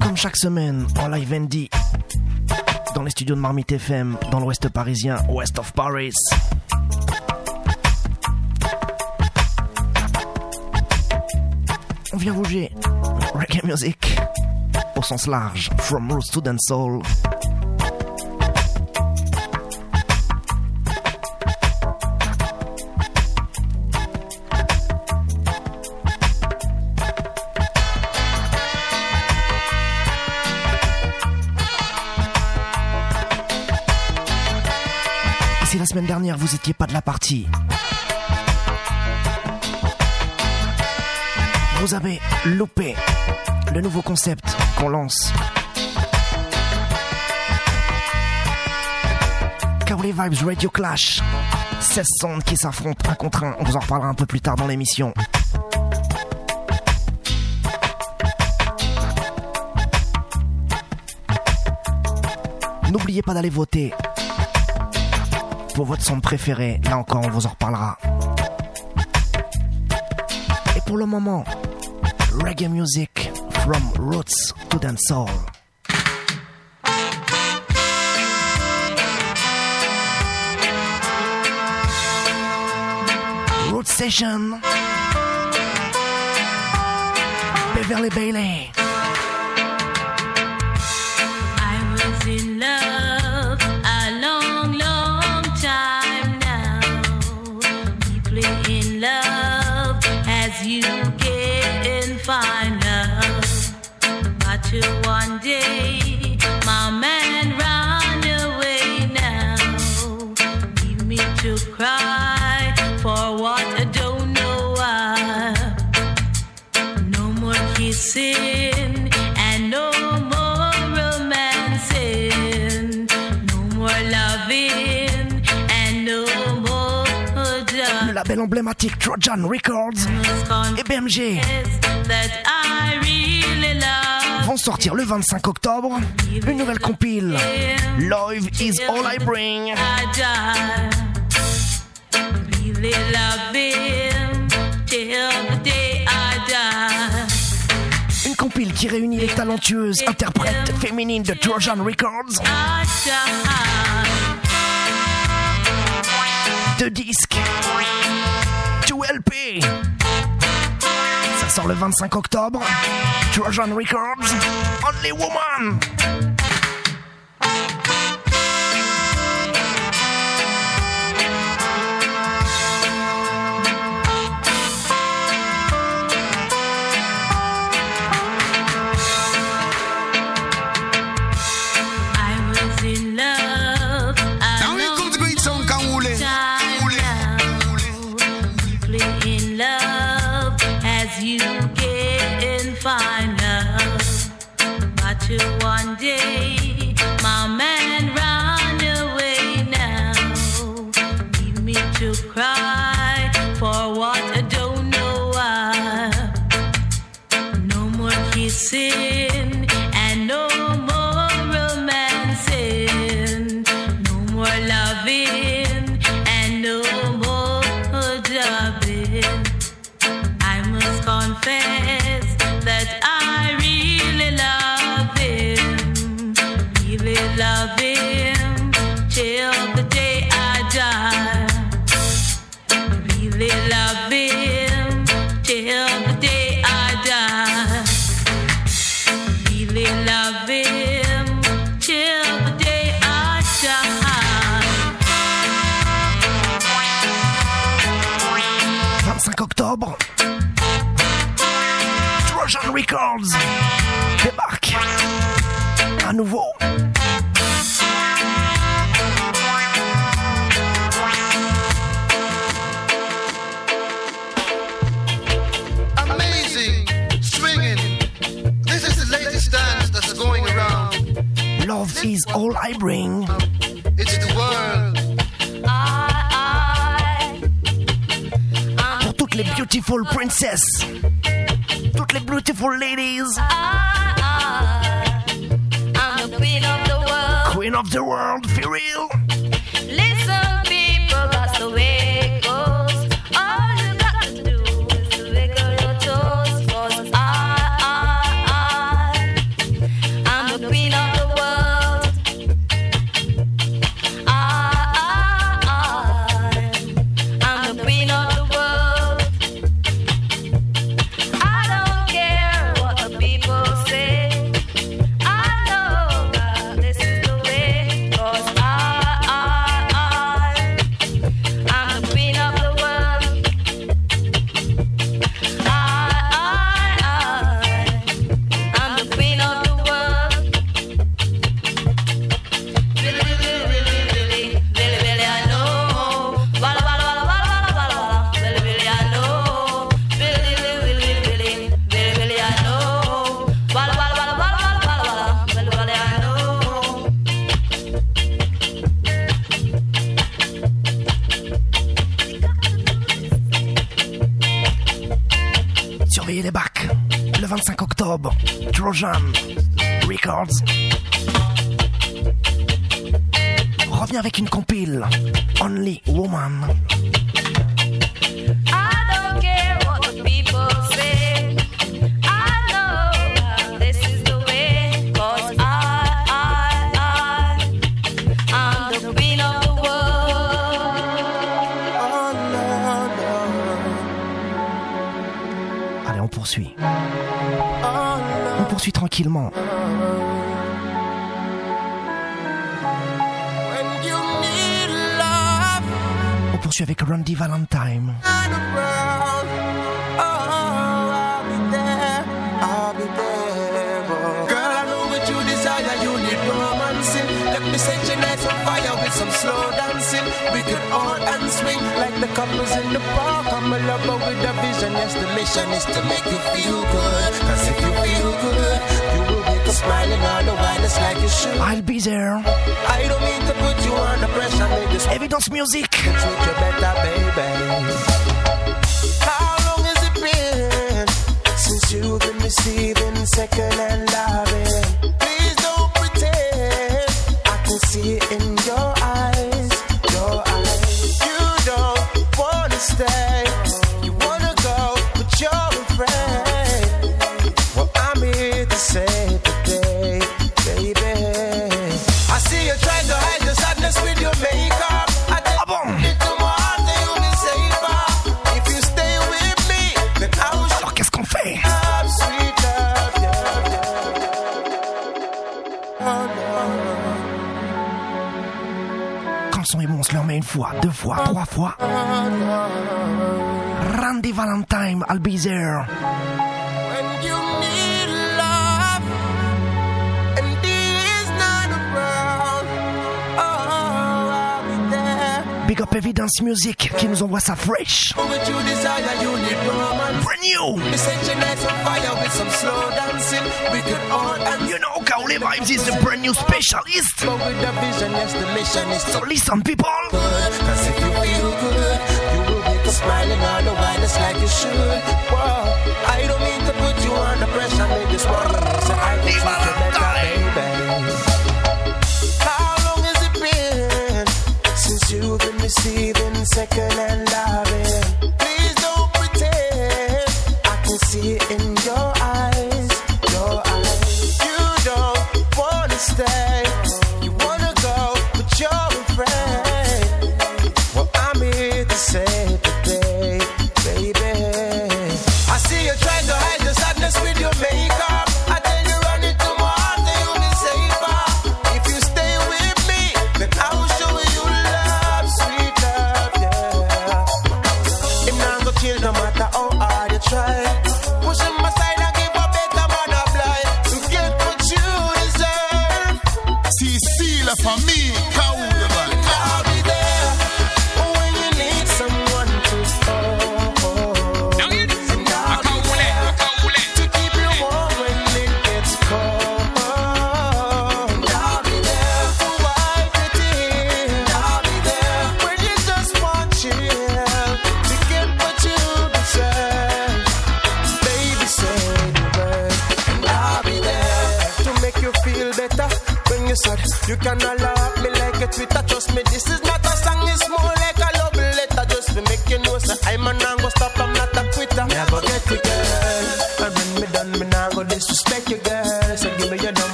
Comme chaque semaine, en live Andy, dans les studios de Marmite FM, dans l'ouest parisien, West of Paris. On vient jouer reggae music au sens large, from roots to soul. Semaine dernière vous étiez pas de la partie, vous avez loupé le nouveau concept qu'on lance. Cowley Vibes Radio Clash. 16 sondes qui s'affrontent un contre un. On vous en reparlera un peu plus tard dans l'émission. N'oubliez pas d'aller voter pour votre son préféré. Là encore, on vous en reparlera. Et pour le moment, reggae music from roots to dancehall. Root Session. Beverly Bailey. Label emblématique Trojan Records et BMG vont sortir le 25 octobre une nouvelle compile Love is all I bring. Une compile qui réunit les talentueuses interprètes féminines de Trojan Records. Deux disques LP. Ça sort le 25 octobre. Trojan Records, Only Woman. Débarque à nouveau. Love is all I bring. It's the world. I, I, Pour toutes les beautiful princesses. perfectly beautiful ladies. I, I, I'm the queen of the world. Queen of the world, for real. Listen. Explosion Records reviens avec une compile. in the park. I'm a lover with a vision. Yes, the mission is to make you feel good. Cause if you feel good, you will smiling all the while. It's like you should. I'll be there. I don't mean to put you under pressure. Evidence music. You better, baby. How long has it been since you've been receiving second and? deux fois, trois fois. Randy Valentine, I'll be there. Big up Evidence Music qui nous envoie fresh. Brand new. You know, Kaole Vibes is the brand new specialist. So listen, people. Cause if you feel good, you will smiling the like you should. Whoa. I don't mean to put you under pressure, make this. So I receiving second hand loving.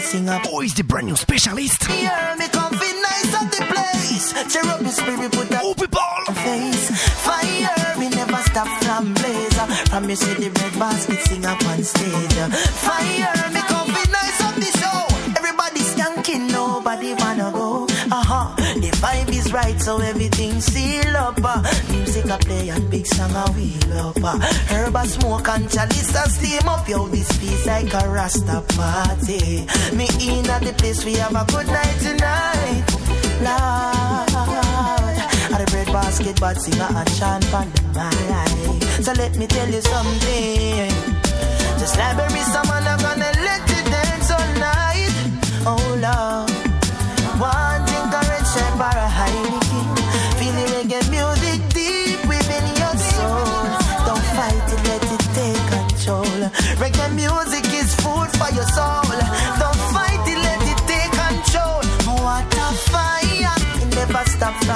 Bread basket sing up. Who is the brand new specialist? Hear me come fit nice at the place. Cheer up the spirit, put that Oh, people! face. Fire, we never stop from blazer. From you see the red basket sing up on stage. Fire, me right, so everything seal up. Uh, music a play and big song a wheel up. Uh, herb a smoke and chalice a steam up. Yo, this feels like a rasta party. Me in at the place, we have a good night tonight. Lord. At the bread basket, but singer and chant on the mic. So let me tell you something. Just like berry, someone I'm gonna let you dance all night. Oh Lord,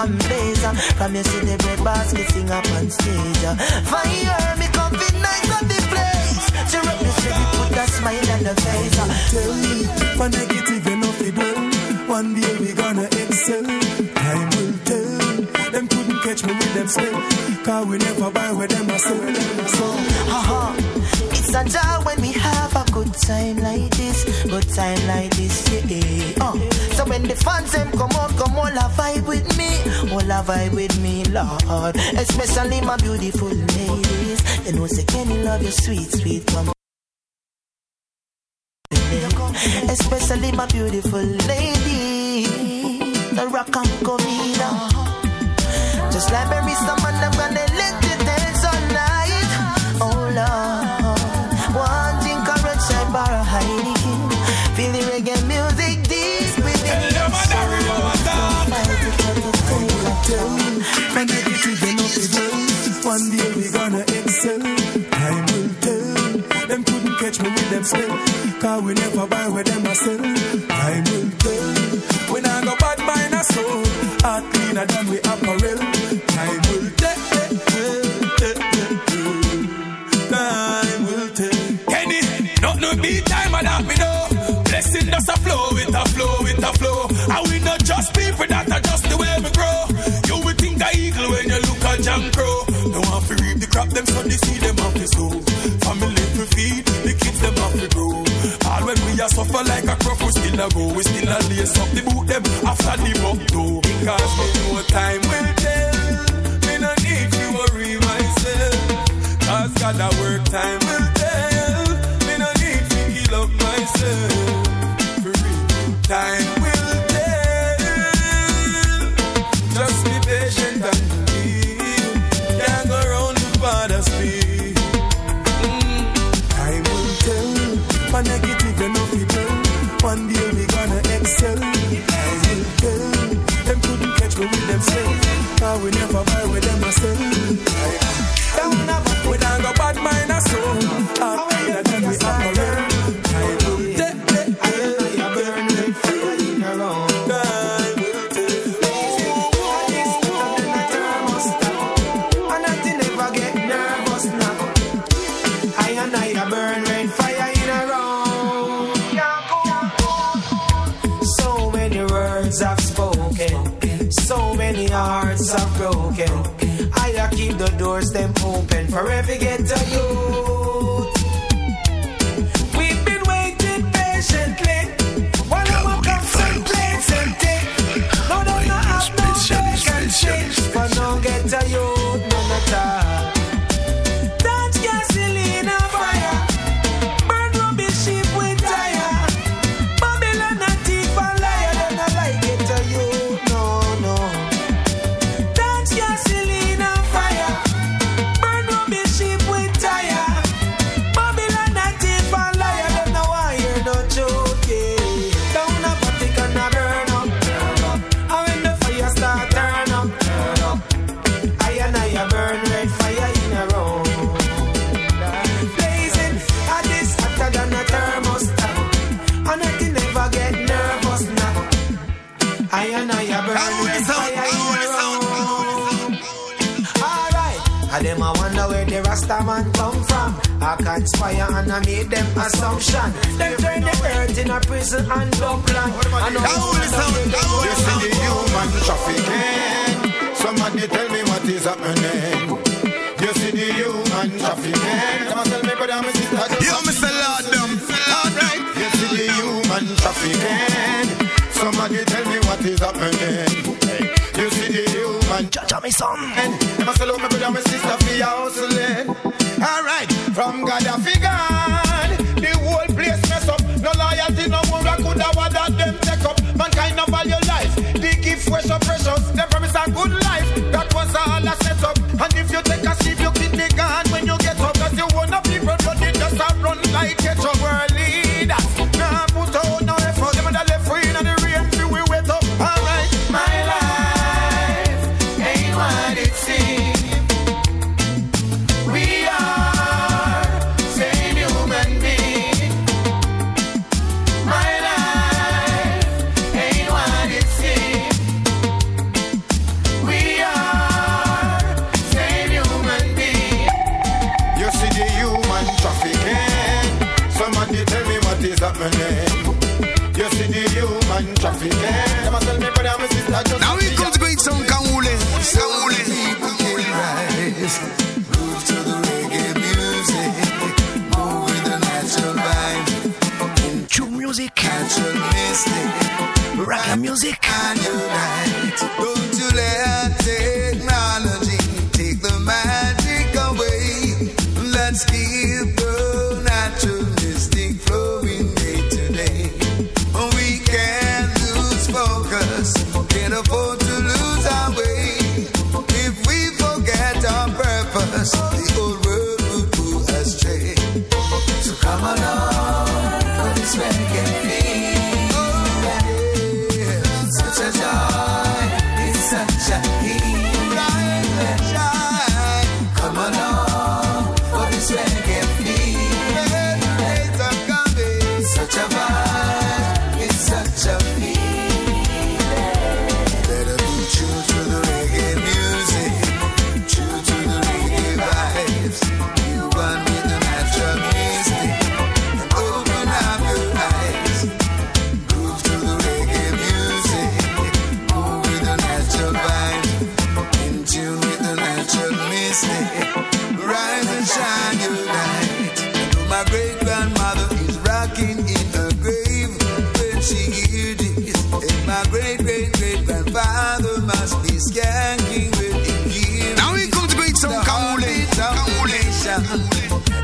stop from blazing. From you see the bread sing up on stage. Fire, me come fit at the place. Cheer up, me steady, put a smile on the face. tell me For negative enough it dwell One day we gonna excel Time will tell Them couldn't catch me with them spell Cause we never buy where them a sell So Haha. It's a joy when we good time like this, good time like this, yeah. Uh. So when the fans them come on, come all a vibe with me, all a vibe with me, Lord. Especially my beautiful ladies. You know, say Kenny love you, sweet, sweet, come. Especially my beautiful lady, the rock and comida. Just like Mary, someone One day we gonna excel. Time will tell. Them couldn't catch me with them spell Cause we never buy where them a sell. Time will tell. When I go bad mind a soul Heart cleaner than we apparel them so they see them off the soul. Family to feed, the kids them off the grow. All when we a suffer like a crop, we still a go. We still a lace up the boot them after the buck though. Because me know time will tell. Me no need to worry myself. Cause God a work time will tell. Me no need to kill up myself. Real, time One day we gonna excel Time will tell. Them couldn't catch me with them spell Cause we never buy where them a Rasta man come from. I conspire and I made them assumption. Them turn the earth in a prison and dump land. I know You see the human trafficking. Somebody tell me what is happening. You see the human trafficking. Come on, tell me, brother, my sister. Yo, Mr. Lord, them. Alright. You see the human trafficking. Somebody tell me what is happening. You see the human Jaja, me son. and them a sell my brother, my sister for your hustling. Alright, from God a figure, the whole place mess up. No loyalty, no more I could have that them take up. Mankind no value life. The gift fresh up precious. Them promise a good life. That was all I set up. And if you take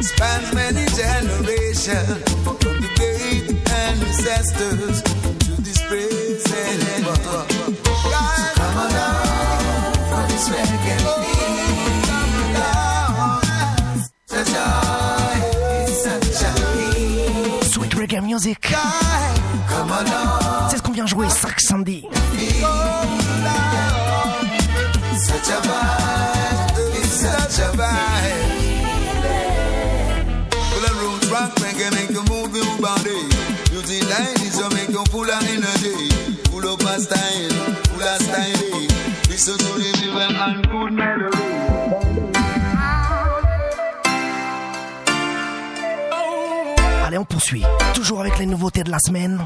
spans many generations from the great ancestors to this present. Come along for this reggae. Sweet reggae music. C'est ce qu'on vient jouer chaque samedi. such a vibe, it's such a vibe. Full of roots, rock reggae make you move your body. Music like this will make you full of energy, full of a style, full of style. Listen to the rhythm and good melody. Allez, on poursuit. Toujours avec les nouveautés de la semaine.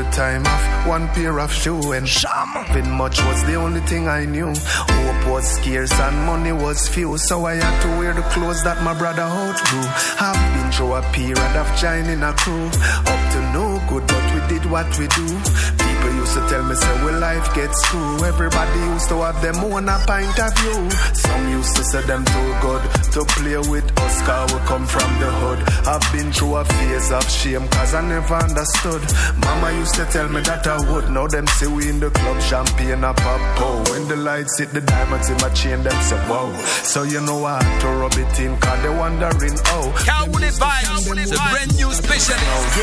I've been through the time of one pair of shoe and. Nothing much was the only thing I knew. Hope was scarce and money was few, so I had to wear the clothes that my brother outgrew. I've been through a period of joining a crew, up to no good, but we did what we do. People used to tell me, say, well, life gets through. Everybody used to have them own a point of view. Some used to say them too good to play with us, cause we come from the hood. I've been through a phase of shame, cause I never understood. Mama used to tell me that I would. Now them see we in the club, champagne a pop. Oh, when the lights hit the diamonds in my chain, them say, wow. So you know I had to rub it in, cause they wondering, oh. Kangule Vibes. It's a brand new specialist.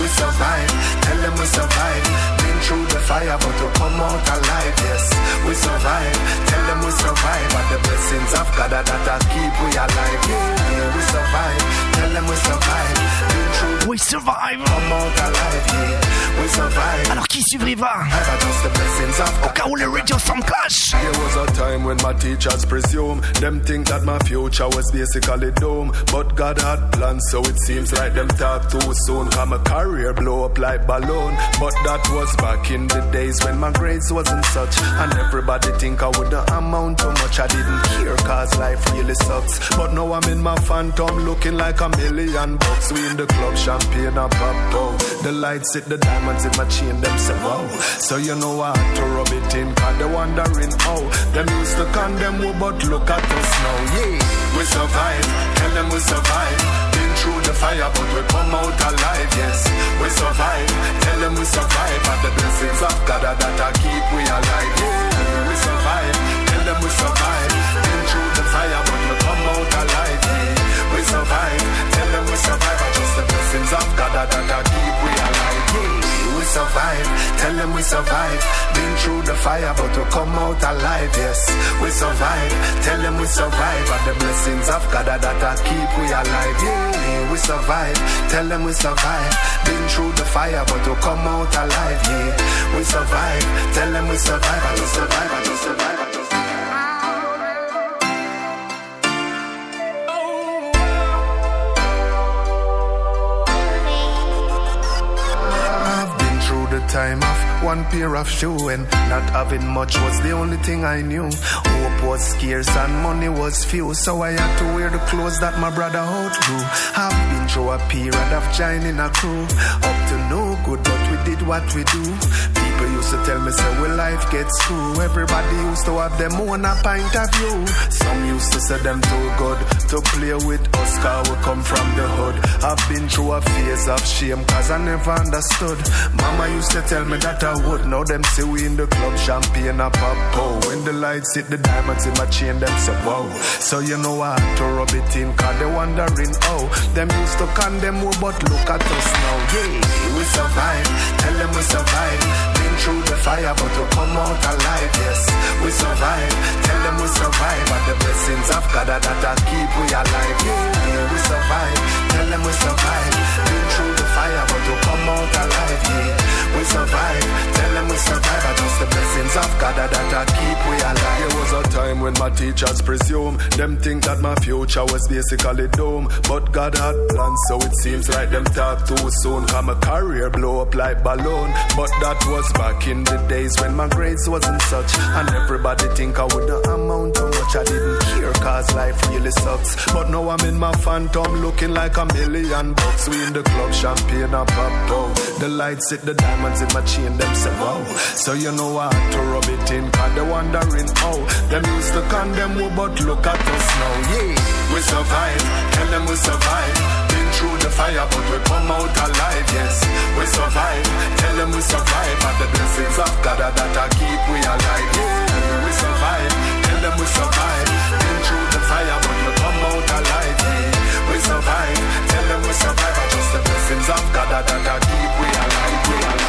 We survive, tell them we survive. Been through the fire, but to come out alive, yes. We survive, tell them we survive. But the blessings of God that, keep we alive. Yeah, we survive, tell them we survive. Been We survive. Come out alive, yeah. We survive. Alors qui survivra Ever just the blessings of Au cas où les radio Sound clash. There was a time when my teachers presume them think that my future was basically doomed. But God had plans, so it seems like them talk too soon. Cause my career blow up like balloon. But that was back in the days when my grades wasn't such. And everybody think I wouldn't amount to much. I didn't care cause life really sucks. But now I'm in my phantom looking like a million bucks. We in the club, champagne and pop oh. The lights hit the diamonds in my chain, them say wow. So you know I had to rub it in cause they wondering how. Them used to condemn we but look at us now. Yeah, we survive, tell them we survive. Been through the fire but we come out alive, yes. We survive, tell them we survive. And the blessings of God that I keep we alive. Yeah, we survive, tell them we survive. Tell them we survive. Been through the fire but we come out alive. Yes, we survive, tell them we survive. And the blessings of God that I keep we alive. Yeah, we survive, tell them we survive. Been through the fire but we come out alive. Yeah, we survive, tell them we survive, I just survive. I just survive. Time off, one pair of shoe and not having much was the only thing I knew. Hope was scarce and money was few, so I had to wear the clothes that my brother outgrew. I've been through a period of joining a crew, up to no good, but we did what we do. People used to tell me, say, well, life gets through. Everybody used to have them own a pint of view. Some used to say them too good to play with us, cause we come from the hood. I've been through a phase of shame, cause I never understood. Mama used to tell me that I would. Now them see we in the club, champagne a pop. Oh, when the lights hit the diamonds in my chain, them say, wow. So you know I had to rub it in, cause they wondering, oh. Them used to condemn we, but look at us now. Yeah, we survive. Tell them we survive. Been through the fire, but we come out alive. Yes, we survive. Tell them we survive. And the blessings of God that I keep we alive. Yeah, we survive. Tell them we survive. Been through the fire, but we come out alive. Yeah, we survive. Tell them we survive. I just the blessings of God that I keep we alive. There was a time when my teachers presume them think that my future was basically doomed. But God had plans, so it seems like them talk too soon. Cause my career blow up like balloon. But that was back in the days when my grades wasn't such. And everybody think I wouldn't amount to much. I didn't care cause life really sucks. But now I'm in my phantom looking like a million bucks. We in the club, champagne and pop oh. The lights hit the diamonds in my chain, them say wow. So you know I had to rub it in cause they wondering how. Them used to condemn we but look at us now. Yeah, we survive, tell them we survive. Been through the fire but we come out alive. Yes, we survive, tell them we survive. And the blessings of God that I keep we alive. Yeah, them we survive. Been through the fire but we come out alive. Yeah, we survive, tell them we survive. And just the blessings of God are that I keep we alive. We alive.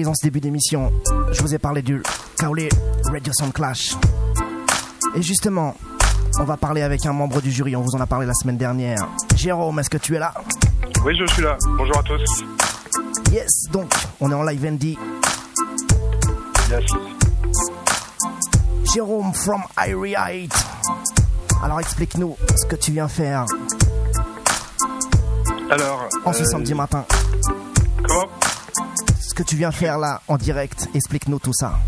Surprise en ce début d'émission. Je vous ai parlé du Kaolé Radio Sound Clash. Et justement, on va parler avec un membre du jury. On vous en a parlé la semaine dernière. Jérôme, est-ce que tu es là? Oui, je suis là. Bonjour à tous. Yes, donc, on est en live Andy. Yes. Jérôme from Irie. Alors explique-nous ce que tu viens faire Alors. en ce euh, samedi matin. Comment? Que tu viens faire là en direct, explique-nous tout ça.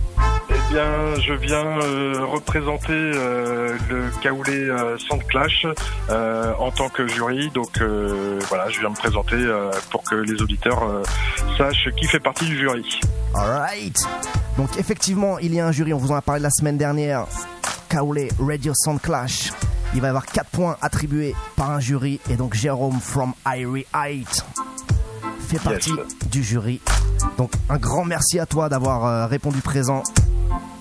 Eh bien, je viens euh, représenter euh, le Kaoulé euh, Sound Clash euh, en tant que jury. Donc voilà, je viens me présenter pour que les auditeurs sachent qui fait partie du jury. Alright. Donc effectivement, il y a un jury, on vous en a parlé la semaine dernière. Kaolé Radio Sound Clash. Il va y avoir 4 points attribués par un jury et donc Jérôme from Irie Height fait partie du jury. Donc un grand merci à toi d'avoir euh, répondu présent.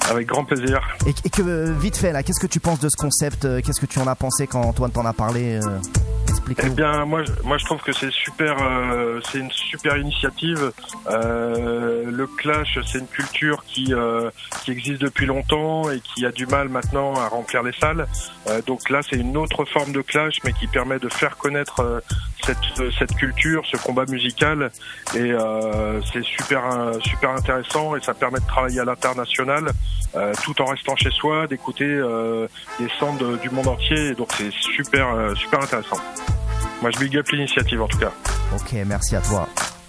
Avec grand plaisir. Et, et que euh, vite fait là, qu'est-ce que tu penses de ce concept? Euh, Qu'est-ce que tu en as pensé quand Antoine t'en a parlé euh, Eh bien, moi, moi, je trouve que c'est super, euh, c'est une super initiative. Euh, le clash, c'est une culture qui euh, qui existe depuis longtemps et qui a du mal maintenant à remplir les salles. Euh, donc là, c'est une autre forme de clash, mais qui permet de faire connaître euh, cette cette culture, ce combat musical, et euh, c'est super euh, super intéressant et ça permet de travailler à l'international, euh, tout en restant chez soi, d'écouter euh, des de- du monde entier. Et donc c'est super euh, super intéressant. Moi, je big up l'initiative en tout cas. Ok, merci à toi.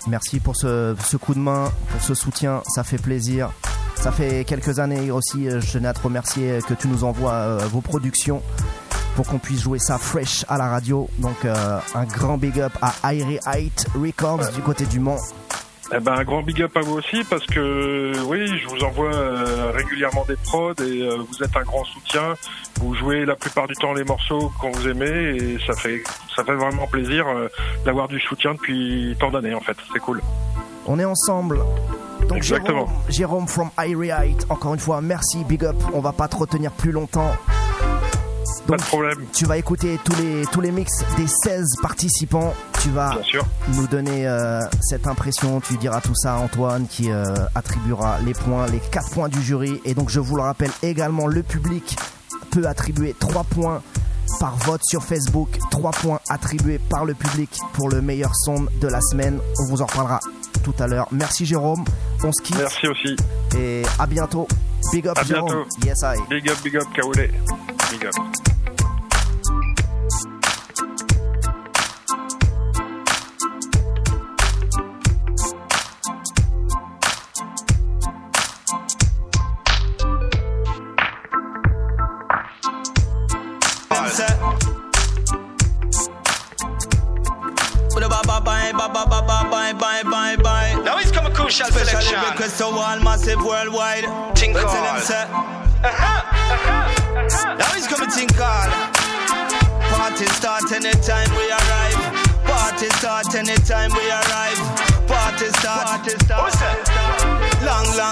Merci pour ce, coup de main, pour ce soutien, ça fait plaisir. Ça fait quelques années aussi, euh, je tenais à te remercier que tu nous envoies euh, vos productions pour qu'on puisse jouer ça fresh à la radio. Donc euh, un grand big up à Irie Height Records du côté du Mans. Eh ben, un grand big up à vous aussi parce que oui, je vous envoie euh, régulièrement des prods et euh, vous êtes un grand soutien. Vous jouez la plupart du temps les morceaux qu'on vous aimez et ça fait ça fait vraiment plaisir euh, d'avoir du soutien depuis tant d'années en fait. C'est cool. On est ensemble. Donc Exactement. Jérôme, Jérôme from Irie encore une fois, merci, big up. On va pas te retenir plus longtemps. Pas de problème. Tu vas écouter tous les, tous les mix des 16 participants. Tu vas nous donner euh, cette impression. Tu diras tout ça à Antoine qui euh, attribuera les points, les 4 points du jury. Et donc, je vous le rappelle également, le public peut attribuer 3 points par vote sur Facebook. 3 points attribués par le public pour le meilleur son de la semaine. On vous en reparlera tout à l'heure. Merci Jérôme. On se quitte Merci aussi. et à bientôt. Big up À Jérôme. bientôt. Yes, I. Big up, big up, Kaoulé. Big up. Now it's come a crucial Special selection. request to all massive worldwide. Think Let's all. tell Party start anytime we arrive. Party start anytime we arrive. Party start. Party start.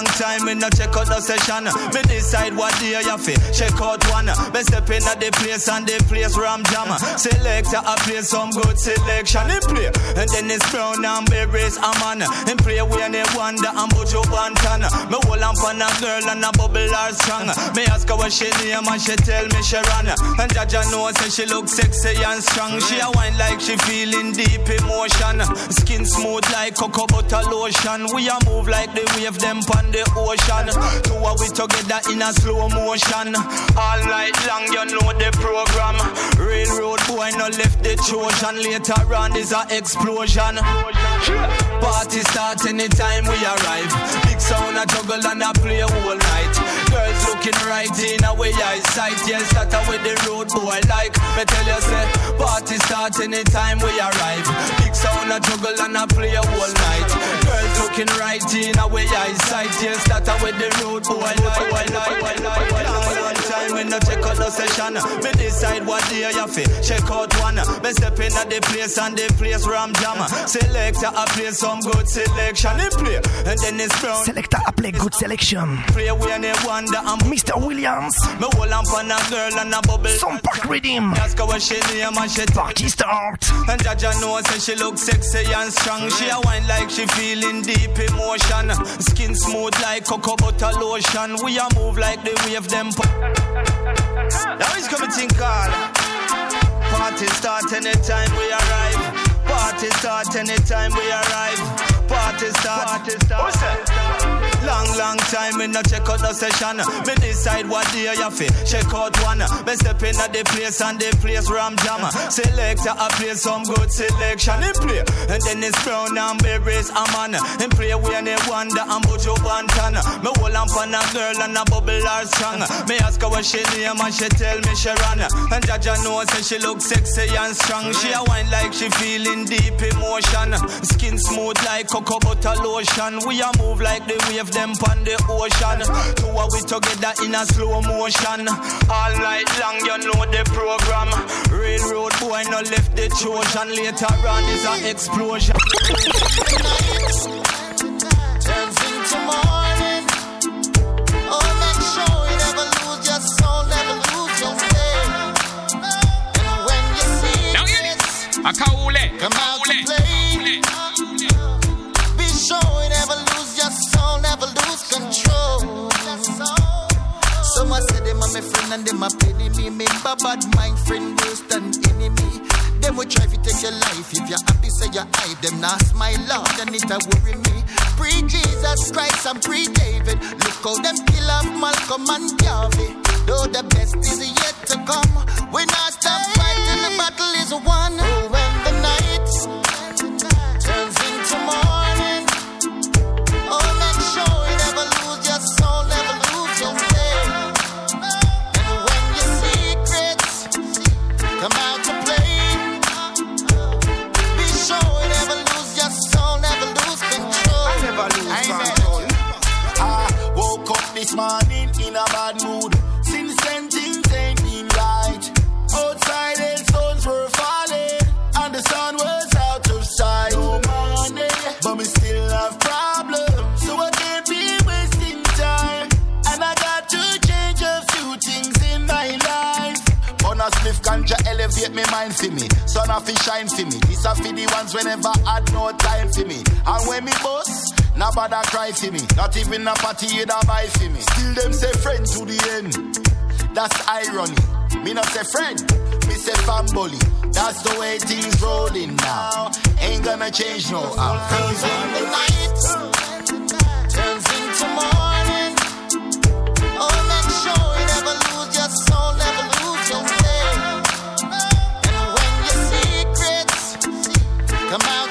Long, time me no check out no session. Me decide what day you fi check out one. Me step in at the place and the place ram jam. Selector I play some good selection. He play and then it's brown and berries a man. Him play when they wonder and you bantan. Me hold on for a girl and a bubble are strong. Me ask her what she name and she tell me she run. And Jaja know say she look sexy and strong. She a wine like she feeling deep emotion. Skin smooth like cocoa butter lotion. We a move like the wave them the ocean. Two of we together in a slow motion. All night long you know the program. Railroad boy no left the Trojan. Later on is a explosion. Party start anytime we arrive. Big sound a juggle and a play all night. Girls looking right in our eyesight. Yes, that a with the road boy like. Me tell you say, party start anytime we arrive. Big sound a juggle and a play all night. Girls looking right in our eyesight. Yes, that a with the road boy like. Boy like, boy like. One time we no check out no session. Me decide what day you fi check out one. Me step in at the place and the place ram jam. Selector I play some good selection. He play and then it's brown. Selecta appelé Good Selection. Play when they wonder I'm Mr. Williams. me hold on for a girl and a bubble. Some Park Redeem. Ask her what she name and she. Party start. And Jaja knows say she look sexy and strong. She a wine like she feeling deep emotion. Skin smooth like cocoa butter lotion. We a move like the wave them. po- Now it's coming think all. Party start anytime we arrive. Party start anytime we arrive. Party start. Party start. Long, long time me no check out no session. Me decide what day you fi check out one. Me step in at the place and the place ram jam. Selector I play some good selection. He play and then it's brown and berries a man. He play when they wonder and you bantan. Me hold on for a girl and a bubble are strong. Me ask her what she name and she tell me she run. And Jaja knows say she look sexy and strong. She a wine like she feeling deep emotion. Skin smooth like cocoa butter lotion. We a move like the wave them on the ocean. Two of we together in a slow motion. All night long you know the program. Railroad boy, no left the Trojan later on is an explosion. turns into morning. Oh, make sure Someone said them are my friend and them are enemy. Remember bad mind friend worse than enemy. Them will try to take your life. If you're happy, say you're hide them. Now smile loud and it a worry me. Pre Jesus Christ and pre David. Look how them kill off Malcolm and Garvey. Though the best is yet to come. We not stop fighting. The battle is won. When the night me mind for me. Sun off it shine for me. This a for the ones whenever had no time for me. And when me boss, nobody cry for me. Not even a party you da buy for me. Still them say friend to the end. That's irony. Me not say friend, me say family. That's the way things rolling now. Ain't gonna change no. Cause when the night turns into morning, come out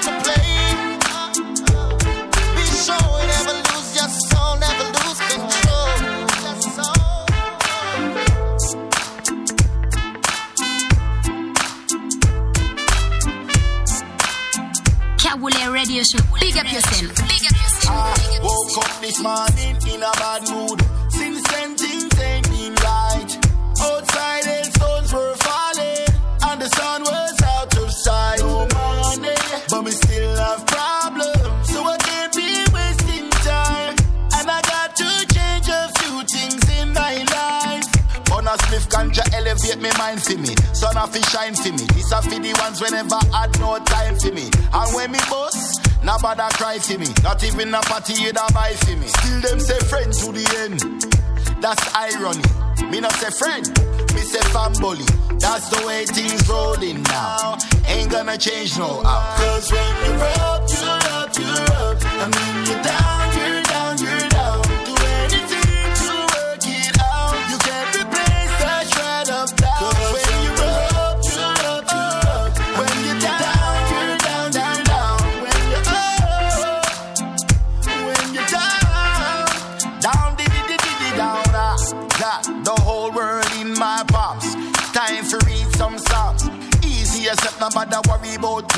Shine for me. This a for the ones whenever had no time for me. And when me boss, nobody cry for me. Not even a party you da buy for me. Still them say friend to the end. That's irony. Me not say friend, me say family. That's the way things rolling now. Ain't gonna change no how. Cause when you're up, you're up, you're up. And when you're down,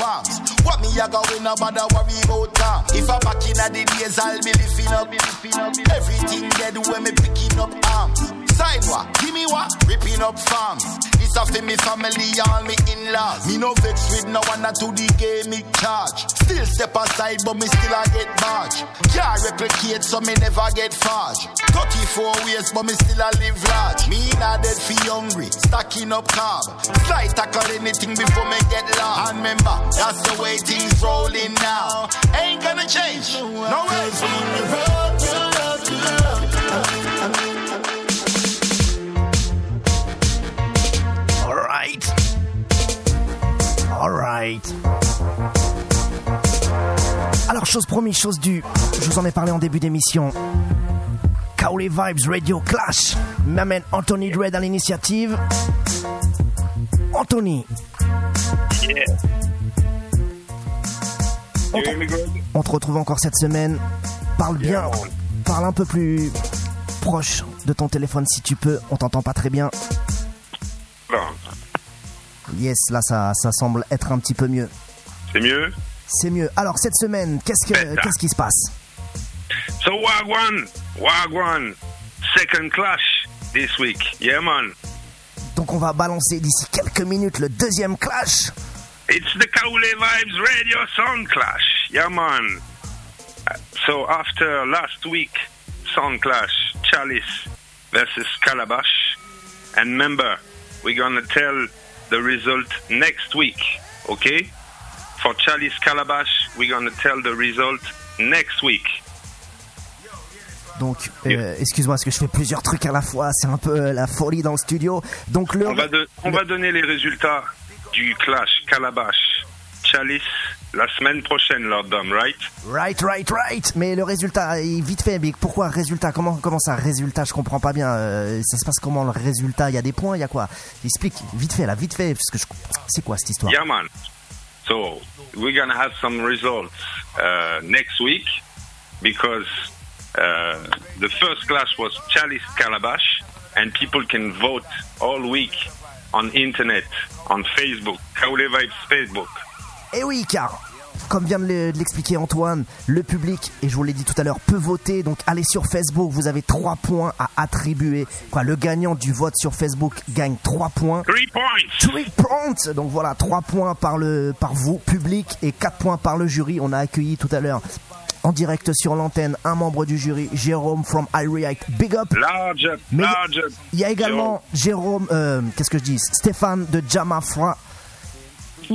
What me a go win nobody worry about calm. If I back in the days, I'll be lifting up. Everything dead when me picking up arms. What? Give me what? Ripping up farms. This a for me family, all me in-laws. Me no vex with no one to the game me charge. Still step aside, but me still a get barge. Can't replicate, so me never get farge. 34 years, but me still a live large. Me not dead for hungry, stacking up carb. Slide tackle anything before me get lost. And remember, that's the way things rolling now. Ain't gonna change. No way. Alors, chose promise, chose due. Je vous en ai parlé en début d'émission. Kaoli Vibes Radio Clash m'amène Anthony Dredd à l'initiative. Anthony, Yeah. On te retrouve encore cette semaine. Parle bien, parle un peu plus proche de ton téléphone si tu peux. On t'entend pas très bien. Non, Yes, là ça, ça semble être un petit peu mieux. c'est mieux? C'est mieux. Alors cette semaine, qu'est-ce que qu'est-ce qui se passe? So Wagwan, Wagwan, second clash this week. Yeah, man. Donc on va balancer d'ici quelques minutes le deuxième clash. It's the Kaule Vibes Radio Sound Clash. Yeah, man. So after last week, Sound Clash, Chalice versus Calabash. And remember, we're gonna tell the result next week, okay? For Chalice Calabash, we're gonna tell the result next week. Donc, euh, excuse-moi, parce que je fais plusieurs trucs à la fois. C'est un peu euh, la folie dans le studio. Donc, le. On va, de- on va donner les résultats du clash Calabash Chalice la semaine prochaine, Lord Dom, right? Right, right, right. Mais le résultat, est vite fait. Mais pourquoi résultat? Comment, comment ça, résultat? Je comprends pas bien. Euh, ça se passe comment le résultat? Il y a des points Il y a quoi? Explique, vite fait, là, vite fait. Parce que je... C'est quoi cette histoire? Yeah, man. So we're gonna have some results uh, next week because uh, the first clash was Chalice Calabash, and people can vote all week on internet, on Facebook, Kaule Vibes Facebook. Et Eh oui, car, comme vient de le- de l'expliquer Antoine, le public, et je vous l'ai dit tout à l'heure, peut voter. Donc allez sur Facebook, vous avez 3 points à attribuer. Quoi, le gagnant du vote sur Facebook gagne 3 points. Three points 3 points Donc voilà, 3 points par, le, par vous, public, et 4 points par le jury. On a accueilli tout à l'heure. En direct sur l'antenne, un membre du jury, Jérôme from Ireite. Big up! Large up, Mais large up. Il y a également Jérôme, euh, qu'est-ce que je dis? Stéphane de Jamafra.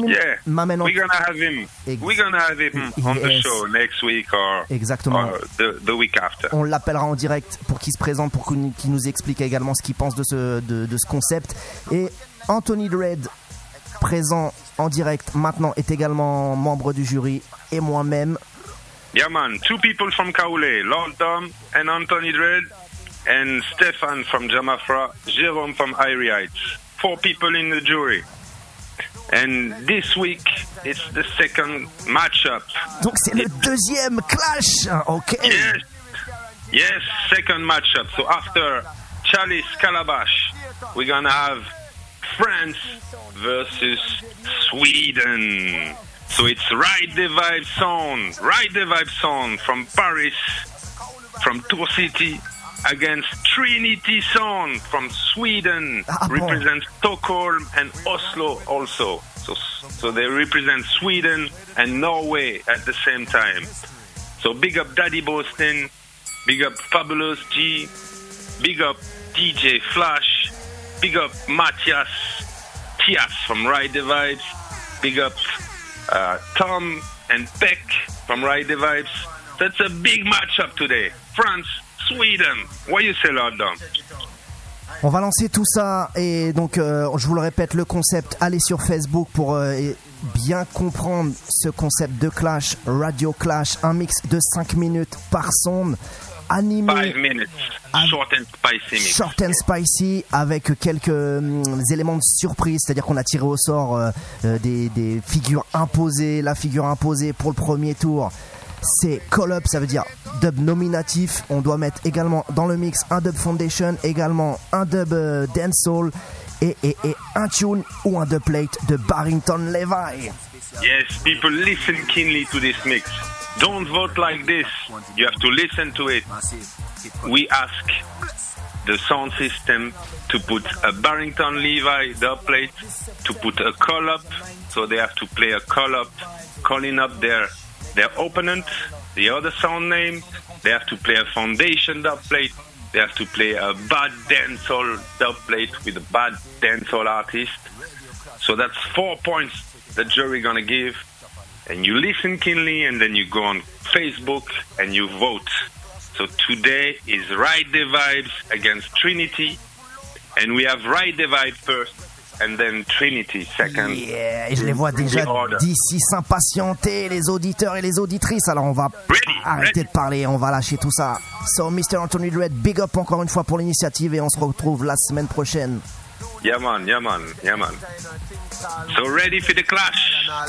Yeah, m'amène en- we're gonna have him. We're gonna have him on the Yes. show next week or, Exactement. or the, the week after. On l'appellera en direct pour qu'il se présente, pour qu'il nous explique également ce qu'il pense de ce, de, de ce concept. Et Anthony Dredd, présent en direct maintenant, est également membre du jury et moi-même. Yeah, man. Two people from Kaule, Lord Dom and Anthony Dredd, and Stefan from Jamafra, Jerome from Iriites. Four people in the jury. And this week, it's the second matchup. Donc c'est le deuxième clash, ok Yes, yes, second matchup. So after Chalice Calabash, we're gonna have France versus Sweden. So it's Ride the Vibe Sound, Ride the Vibe Sound from Paris, from Tour City, against Trinity Sound from Sweden, Ah, bon. represent Stockholm and Oslo also. So, so they represent Sweden and Norway at the same time. So big up Daddy Boston, big up Fabulous G, big up DJ Flash, big up Matthias Tias from Ride the Vibes, big up uh, Tom and Peck from Ride the Vibes. That's a big matchup today. France, Sweden. Say, Lord Dom? On va lancer tout ça et donc euh, je vous le répète le concept allez sur Facebook pour euh, bien comprendre ce concept de clash radio clash un mix de 5 minutes par sonde animé Five minutes. Short and spicy mix. short and spicy avec quelques hum, éléments de surprise, c'est-à-dire qu'on a tiré au sort euh, euh, des, des figures imposées. La figure imposée pour le premier tour, c'est Call Up, ça veut dire dub nominatif. On doit mettre également dans le mix un dub foundation, également un dub euh, dancehall et, un tune ou un dub plate de Barrington Levy. Yes, people listen keenly to this mix. Don't vote like this. You have to listen to it. We ask the sound system to put a Barrington Levi dub plate, to put a call up, so they have to play a call up, calling up their their opponent, the other sound name. They have to play a foundation dub plate. They have to play a bad dancehall dub plate with a bad dancehall artist. So that's four points the jury gonna give, and you listen keenly, and then you go on Facebook and you vote. So today is Ride the Vibes against Trinity, and we have Ride the Vibe first, and then Trinity second. Yeah, et je les vois déjà d'ici s'impatienter, les auditeurs et les auditrices. Alors on va arrêter de parler, on va lâcher tout ça. So, Mr. Anthony Dredd, big up encore une fois pour l'initiative et on se retrouve la semaine prochaine. Yeah man, yeah man, yeah man. So ready for the clash? Let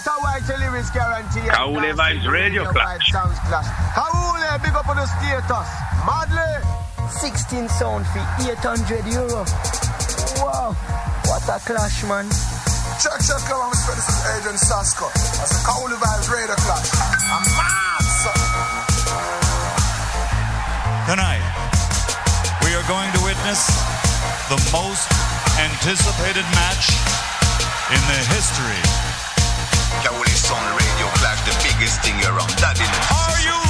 a white lyrics guarantee. and Kaule dance Vibes to Radio the Clash. Vibes Sounds Clash. Eh, Kaule, big up on the status. Madly. 16 sound fee, 800 euro. Wow, what a clash, man. Check, check, come on, this is Adrian Sasko. That's a Kauli Vibes Radio Clash. I'm mad, son. Tonight, we are going to witness the most anticipated match in the history. Kauli Sound Radio Clash, the biggest thing around. That in. Are you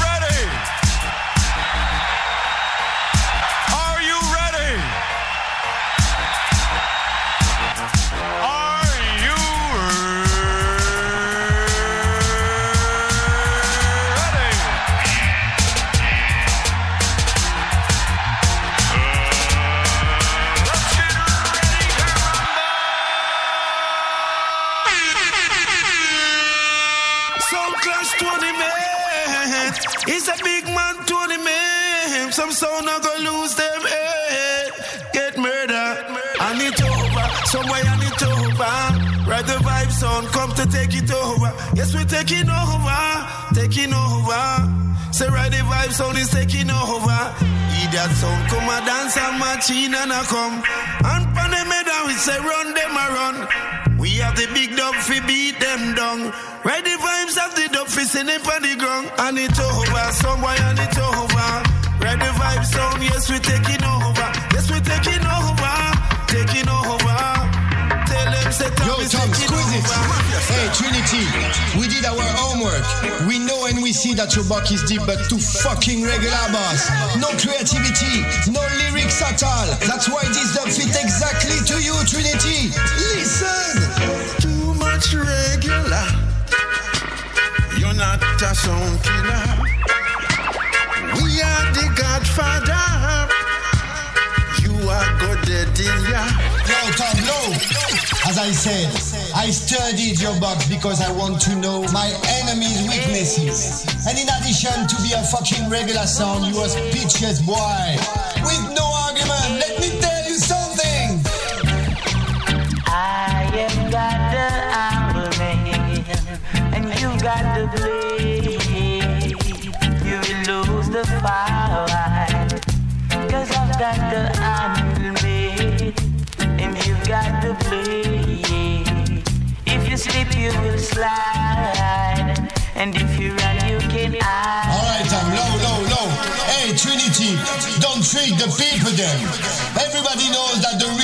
Some sound not gonna lose them head. Get murder. And it over. Somewhere and it over. Right the vibe sound come to take it over. Yes, we're taking over. Taking over. Say right the vibe sound is taking over. Idiot sound come a dance and machine and a come. And pan them head we say run them a run. We have the big dub fi beat them down. Right the vibes of the dub fi send them on the ground. And it over, somewhere and it over. Right the sound, yes we taking over. Yes we taking over, taking over. Tell them say Yo, Tom squeeze it. Hey, Trinity, we did our homework. We know and we see that your buck is deep, but too fucking regular, boss. No creativity, no lyrics at all. That's why this dub fit exactly to you, Trinity. Listen. Too much regular. You're not a sound killer. We are the Godfather. You are good dead in ya. Yo, Tom, no. As I said, I studied your box because I want to know my enemy's weaknesses. And in addition to be a fucking regular sound, you was bitches, boy. With no argument, let me tell you something. I am got the apple and you got the blade. The fight, cause I've got the man, and you've got the blade. If you slip, you will slide, and if you run, you can hide. Alright, Tom, low, low, low. Hey, Trinity, don't treat the people then. Everybody knows that the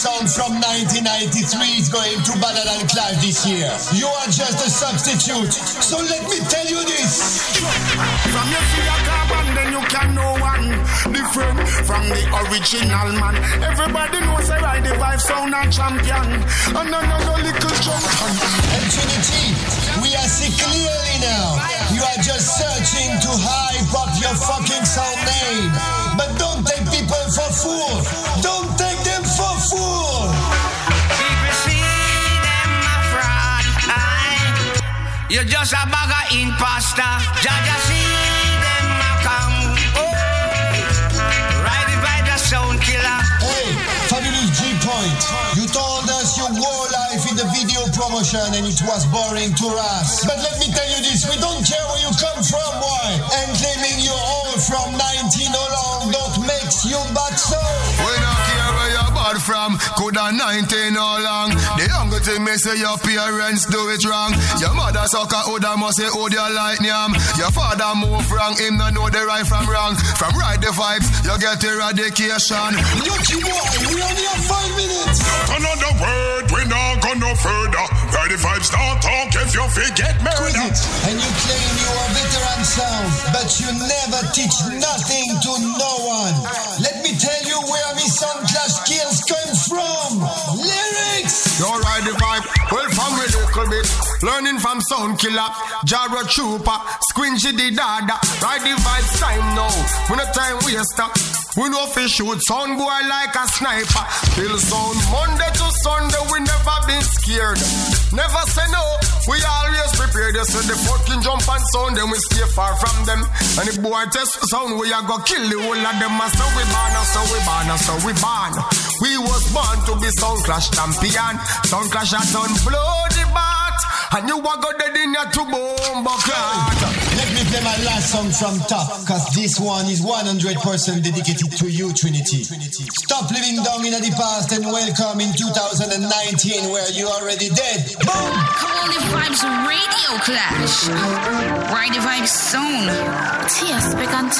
sound from 1993 is going to Battle and Clive this year. You are just a substitute. So let me tell you this. From you see a carbon, then you can know one different from the original man. Everybody knows I ride the vibe sound and champion. And another little champion. And Trinity, we are see clearly now. You are just searching to hype up your fucking sound name. But don't take people for fools. You're just a bag of imposter. Jaja see them a come. Oh, ride by the sound killer. Hey, fabulous G Point. You told us your war life in the video promotion and it was boring to us. But let me tell you this, we don't care where you come from, boy. And claiming you're all from 19 along don't makes you but so. We don't care where you're bad from, coulda 19 all long. The younger thing me say your parents do it wrong. Your mother suck a hood and must say hold your light yam. Your father move wrong, him no know the right from wrong. From right the vibes, you get eradication. Lucky boy, we only have five minutes. Not another word, we not go no further. Where the vibes don't talk if you forget Quiz murder. And you claim you are veteran sound, but you never teach nothing to no one. Let me tell you where me sound class skills come from. Lyrics. You ride the vibe, well from a little bit. Learning from Sound Killer, Jaro Trooper, Squingy the Dada. Ride the vibe time now, we no time waster. We know fi shoot sound boy like a sniper. Kill sound Monday to Sunday, we never been scared. Never say no, we always prepared. You see the fucking jump and sound, then we stay far from them. And the boy test sound, we a go kill the whole of them. So we born, so we born, so we born. We was born to be Sound Clash champion. Sound Clash a done the bat. And you a go dead in your two bomb Let me play my last song from top, cause this one is 100% dedicated to you, Trinity. Stop living down in the past and welcome in 2019 where you already dead. Boom! Call the Vibes Radio Clash. Ride the Vibes Zone. Tia Speck and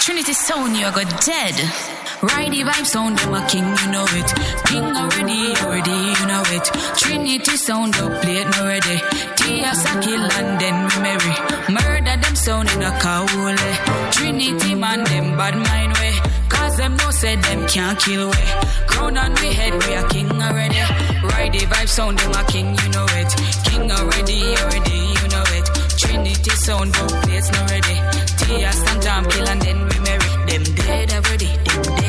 Trinity Sound, you are good dead. Ride the Vibes Sound, them a king, you know it. King already, already, you know it. Trinity sound up, it no ready. Tears a kill and then we merry. Murder them sound in a kaole. Trinity man, them bad mind way. Cause them no say them can't kill way. Crown on we head, we a king already. Ride the vibe sound, them a king, you know it. King already, already, you know it. Trinity sound up, it no ready. Tears and jam kill and then we marry. Them dead already, them dead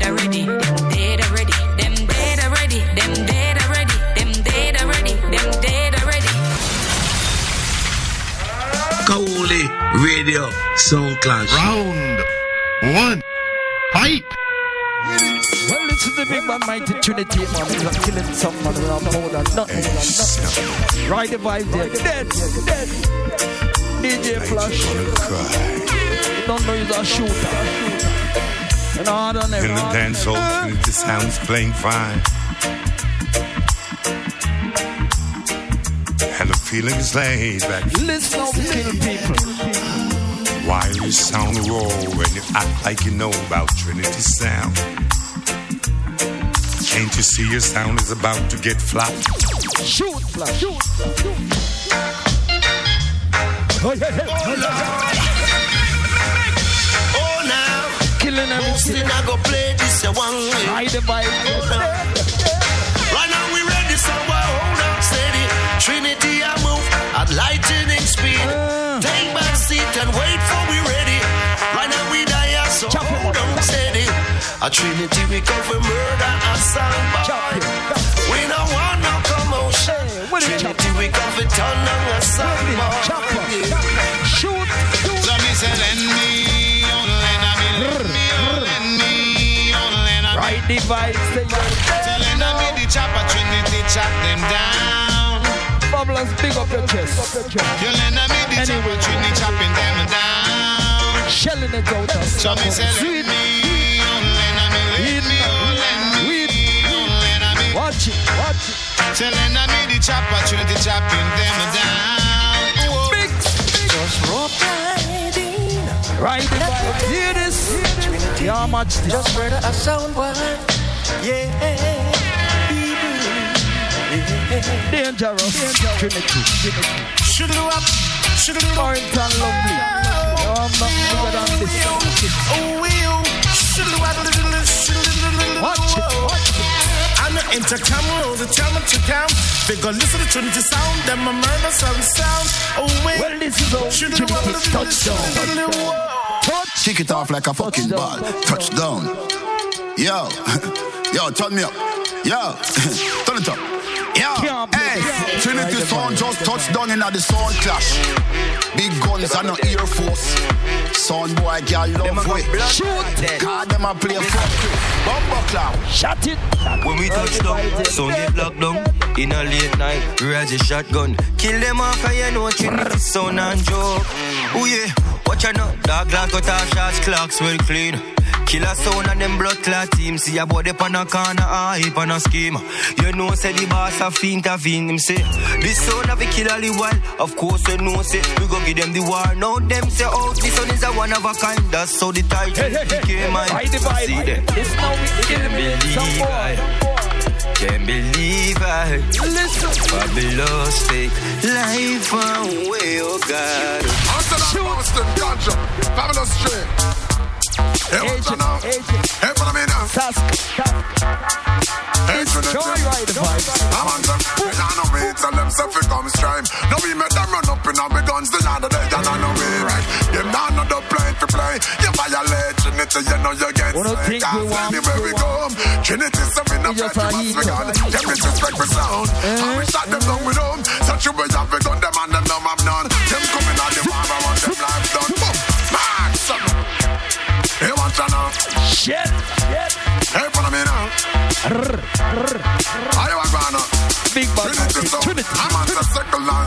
dead already, them dead already. Them dead already, them dead already. Them dead already, them dead already. Kauli Radio Sound Clash. Round one. Fight. Well, this is the big man, mighty Trinity, man. He's a killing some man around the whole and nothing, nothing. Ride the vibe there. Dead, dead. DJ Flash. You don't know he's a shooter. In the dance hall, Trinity sounds playing fine. And the feeling is laid back. Listen how we kill people. While you sound raw and you act like you know about Trinity sound. Can't you see your sound is about to get flat? Shoot, Flash. Shoot, shoot. Oh, yeah, yeah. Oh, now. Killing everything. I go play this a one way. Ride the vibe. Right now we ready, so I hold on steady. Trinity, I move at lightning speed. Take back seat and wait for we ready. Right now we die, so hold on steady. A Trinity, we come for murder and sound boy. We don't want no commotion. Trinity, we come for turn on a sound boy. Shoot. So me say a me. Ride the vibe. Say So lend a me the chopper, Trinity chop them down. Bubbles, big up your chest. You lend a me the chopper, Trinity chopping them down. Shelling it out. So me lend me, a me, lend me, lend me, lend a me. Watch it, watch it. Lend a me the chopper, Trinity chopping them down. Big, Just rope Ride the vibe. Hear this. Yeah, much this. Just murder a sound boy. Yeah. Dangerous. Trinity. Should do up. Should Orange and lovely. No, I'm not bigger than this. Oh, oh, oh. Watch it, watch it. On the intercom, roll the channel to count. They go listen to Trinity sound, them my murder sound sound. Oh wait, well this is all Trinity's touchdown. Touch. Kick it off like a fucking ball. Touchdown. Yo, yo, turn me up. Yo, turn it up. Yo, hey, Trinity sound just touched down in the sound clash. Big guns and no Air Force. Sound boy, girl, love way. Shoot. Cause them a play fuck. Bumbo clown. Shut it. When we touch down, sound get locked down. In a late night, raise a shotgun. Kill them off and you know Trinity sound and joke. Oh yeah, watch out now. Dark glass cut off shots, clocks well clean. Killer sound and them blood clot team. See a body pan a corner, a hip on a scheme. You know, say the boss a fiend a fiend. Him say, this sound of a killer the wild. Of course, you know, say, we go give them the war. Now them say, oh, this one is a one of a kind. That's how the title became mine. See them. It's now we Can't believe I. Can't believe I. Listen. Fabulous take life away, oh God. Amsterdam, Boston, Ganja, Fabulous Straight. Trinity. I'm on them. They know me. Tell them stuff it come strime. We make them run up in all my guns. The other they don't know me right. Them not know the play to play. You violate Trinity, you know you get sick. We go, Trinity, so we no fight you must be gone. Them disrespect for sound. And we shot them down with them.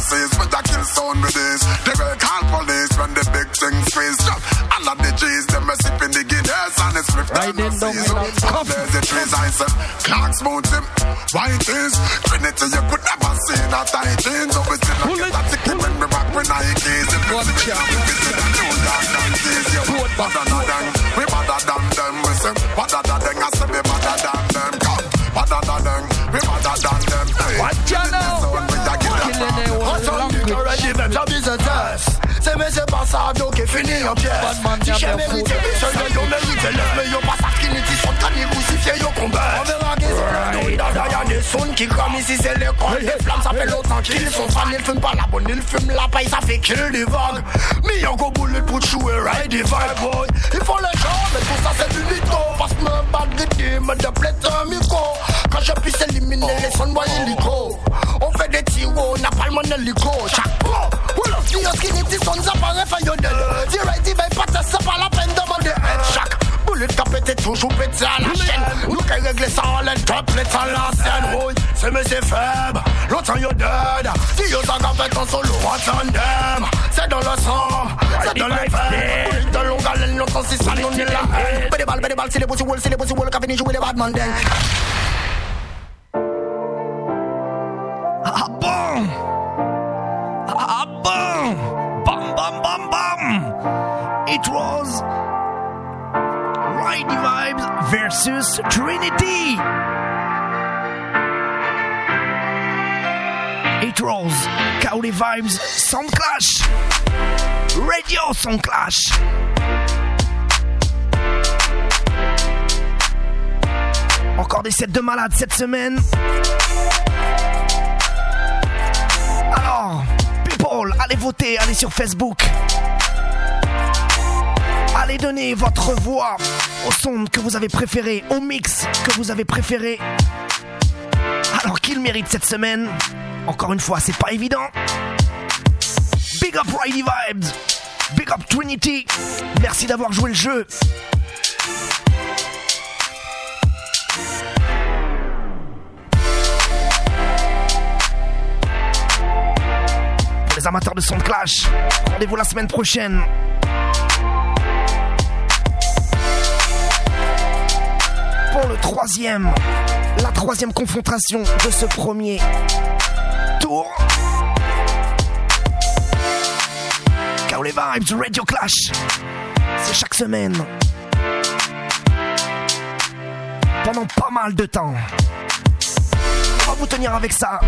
Says, but I kill sound with this. They will call police when the big things face drop. All of the G's, them a sipping the Guinness and it's flipped down the seas. Up there's the trees, I said, Clark's him. White is Trinity, you could never see that I change. Still not get a ticket when we rock with Nikes. If it's the big we visit the New York Yankees. You than them, ça, donc est fini en pièce. Si j'ai mérité, seul yo mérité, yo pas sa can crucifié, yo combat. Dans y'a des sons qui crament ici, c'est l'école. Les flammes, ça fait longtemps qu'ils sont fans, ils fument pas la bonne, ils fument la paille, ça fait kill des vagues. Mais y'a go bullet pour jouer, ride the vibe, boy. Il faut les gens, mais tout ça c'est du mytho. Parce que me bat de me de plaît un micro. Quand je puisse éliminer les sons, boy, illico. Oh. On fait des on n'a pas le monde hélico. Chaque pro, ou le fille, skinny, petit son, ça paraît fait yo dead. Si right, il va pas c'est pas la peine de demander. Chaque bullet qu'a pété, toujours pété à la chaîne. Nous qui régler ça en l'aide, top, les temps l'ancienne. Oui, c'est mais c'est faible. L'autre, yo dead. Si yo ça qu'a fait en solo, en tandem. C'est dans le sang, c'est dans les veines. Bullet de longue haleine, l'autre, si ça, on est là. Fais des balles, fais des balles, c'est les possibles, c'est les possibles, qu'a fini jouer les bad man, Ah bon Ah bon Bam bam bam bam It was Righty Vibes versus Trinity. It was Cowley Vibes Sound Clash Radio Sound Clash Encore des sets de malades cette semaine. Alors, people, allez voter, allez sur Facebook. Allez donner votre voix au son que vous avez préféré, au mix que vous avez préféré. Alors, qu'il mérite cette semaine Encore une fois, c'est pas évident. Big up Righty Vibes. Big up Trinity. Merci d'avoir joué le jeu. Pour les amateurs de son clash, rendez-vous la semaine prochaine. Pour le troisième, la troisième confrontation de ce premier tour. Car les vibes Radio Clash, c'est chaque semaine. Pendant pas mal de temps. On va vous tenir avec ça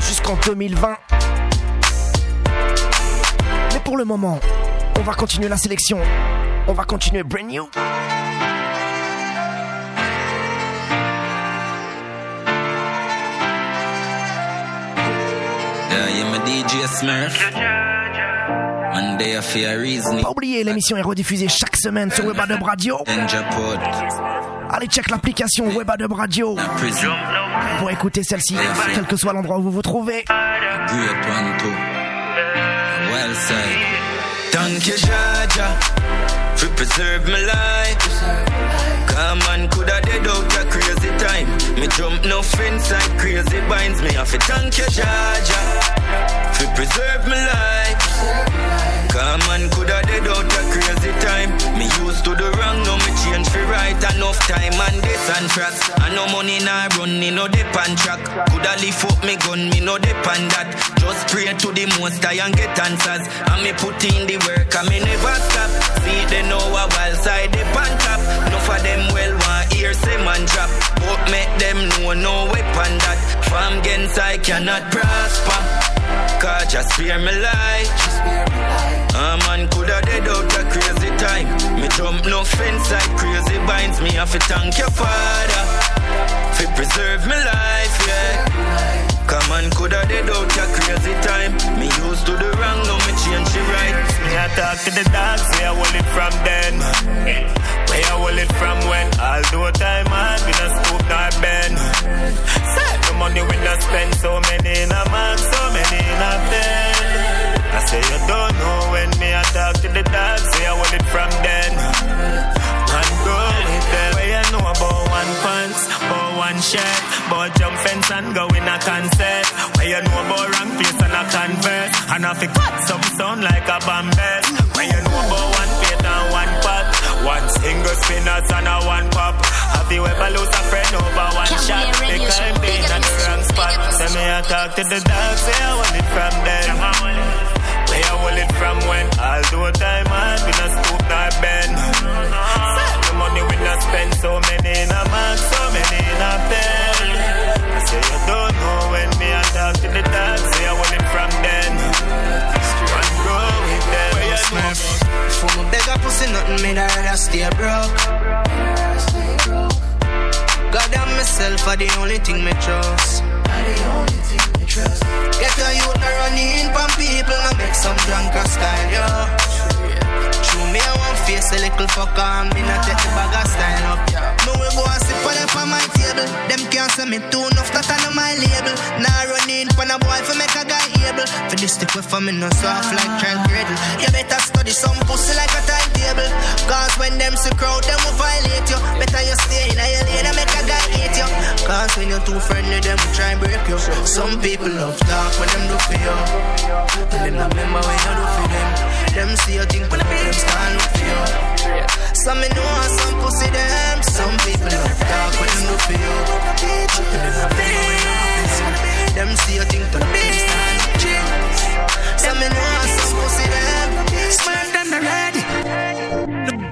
jusqu'en 2020. Mais pour le moment, on va continuer la sélection. On va continuer brand new. Pas oublier, l'émission est rediffusée chaque semaine sur Webadub Radio. Allez check l'application Webadub Radio pour écouter celle-ci, quel que soit l'endroit où vous vous trouvez. Great one too. Well said. Thank you, Jaja, for preserve my life. Come on, coulda dead out a crazy time. Me jump no fence like crazy binds me. Have to thank you, Jaja, for preserve my life. Come on, coulda dead out a crazy time. Me used to the wrong, now me change for right. Enough time and this and frost. I no money nah run, me no dip on track. Coulda lift up me gun, me no dip on that. Just pray to the most high and get answers. And me put in the work, and me never stop. See they know a wild side they pan top. No for them well want hear say man drop. But make them know no weapon that. From against I cannot prosper. Cause just spare me life. A man coulda dead out a crazy time. Me jump no fence like crazy binds. Me have to thank your father. For preserve me life, yeah. Come on, coulda dead out a crazy time. Me used to the wrong, now me change the right. Me I talk to the dogs, say I hold it from then. Where I hold it from when? All do time man, we not stoop nor bend. Set the money we not spend, so many in a man, the dogs, say I hold it from then. Man go with them. Where you know about one pants, about one shirt, about jump fence and go in a concert. Where you know about wrong place and a converse, and I fi cut some sound like a bambet. Where you know about one plate and one pot, one single spinners and a one pop. Have you ever lose a friend over one shot? They can't be in a wrong spot. Say me I talk to the dogs, say I want it from them. Me a hold it from when? Although time hard, we a stoop not bend. The money we not spend So many in a month, so many in a pen. I say I don't know when me I talk to the dogs. Say I hold it from then? One grow with them. For my beggar pussy nothing, me nah rather stay broke. God damn myself are the only thing me trust. Are the only thing trust. Get a youth no running from people, no make some drunk style, yo. True me, I want face a little fucker, and me not take the bag of style up. yo. Me will go and sit for them on my table. Them can't say me too enough, that on my label. Now running for a boy for make a guy able. For this stick with for me no soft like child cradle. You better study some pussy like a timetable. Cause when them see crowd, them will violate you. Better you stay in your lane and make a guy hate you. Cause when you're too friendly, them will try and break you. Some people love talk when them do for you. Tell them not remember when you do for them. Them see you think when them stand up for you. Some me know and some pussy them. Some people love talk when them do for you. Tell them not remember when you do for them. Them see you think when them stand up for you. Some me know and some pussy them. Smart than the ready.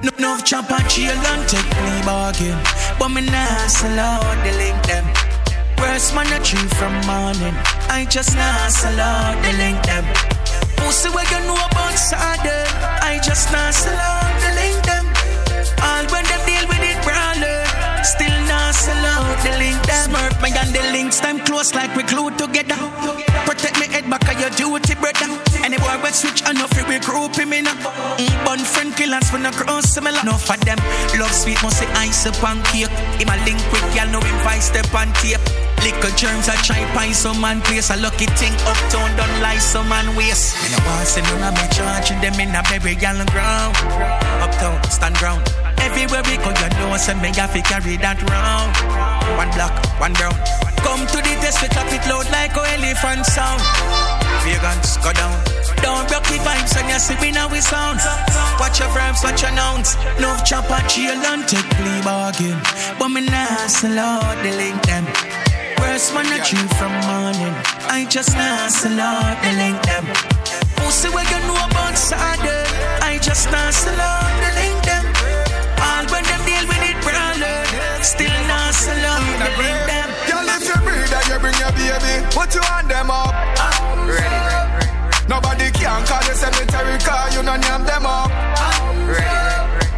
No, no chop and chill and take me bargain. But me nah sell out the link them. Worst man a tree from morning. I just nah sell out the link them. Pussy where you know about sudden. I just nah sell out the link them. All when them deal with it brawler. Still nah sell out the link them. Smurf me and the links them close like we glued together. Protect me head back of your duty, brother. Any boy we switch and no free we group him in. Mm, bun friend killers when no cross similar. No for them. Love sweet must say ice upon cake. Him a link with y'all know him vice step on tape. Liquor germs I try find some man place. A lucky thing uptown don't lie some man waste. Me no want see none of me charging them in a baby gal ground. Uptown stand ground. Everywhere we go, you know, say me have to carry that round. One block, one brown. Come to the test, we clap it loud like a elephant sound. Vegans, go down. Don't block the vibes when you see me now we sound. Watch your verbs, watch your nouns. No chop and chill and take plea bargain. But me nah sell out the link them. Worst man a tree from morning. I just nah sell out the link them. Pussy where you know about sudden. I just nah sell out the link them. All when them deal with it brawler. Still nah sell out the link them. Bring your baby, put you on them up. Ready, ready, ready. Nobody can call you cemetery car, you no name them up. Ready, ready, ready.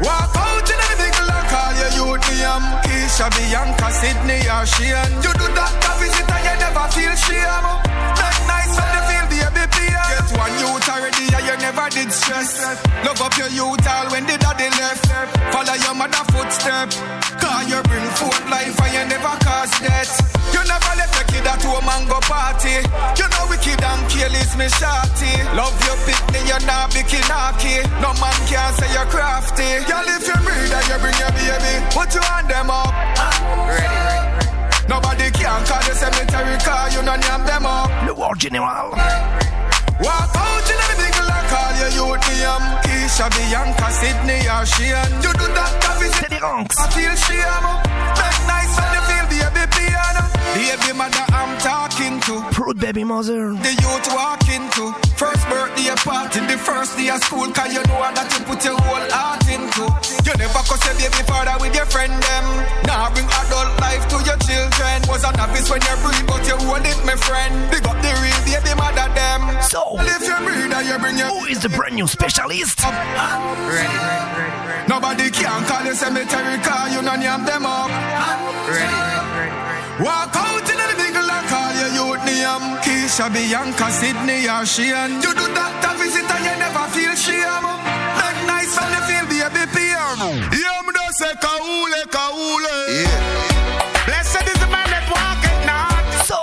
Walk out in the vehicle and call your youth name. Keisha, Bianca, Sydney, or Shane. You do that to visit and you never feel shame. Make nice when they feel baby. Get one youth already and you never did stress. Love up your youth all when the daddy left. Follow your mother footstep. Cause you bring forth life and you never cause death. You never left a kid at home and go party. You know wicked and careless, me shorty. Love your picnic, you're not bikini. No man can say you're crafty. Girl, if you breathe and you bring your baby, put you on them up. Ready, ready. Nobody can call you cemetery car, you no name them up. Le World General. Walk out in the big and call your youth name. Keisha, Bianca, Sydney, or Shane. You do that to visit. I feel shame. Make nice when they feel baby mother I'm talking to. Proud baby mother. The youth walking to. First birthday party, the first day of school. Cause you know that you put your whole heart into. You never cause a baby father with your friend them. Now bring adult life to your children. Was a novice when you breathe, but you hold it, my friend. Big up the real the baby mother them. So, if you breathe and you bring your. Who is the brand new specialist? Ready, ready, ready, ready. Nobody can call you cemetery car, you know name them up. Ready, ready, ready. Walk out in the big and call your youth name. Keisha, Bianca, Sydney, or Shane. You do that to visit and you never feel shame. Make nice when you feel baby pain. Yeah, me just say kaule, kaule. Yeah. Blessed is the man that walketh not. So,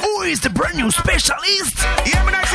who is the brand new specialist? Yeah, me not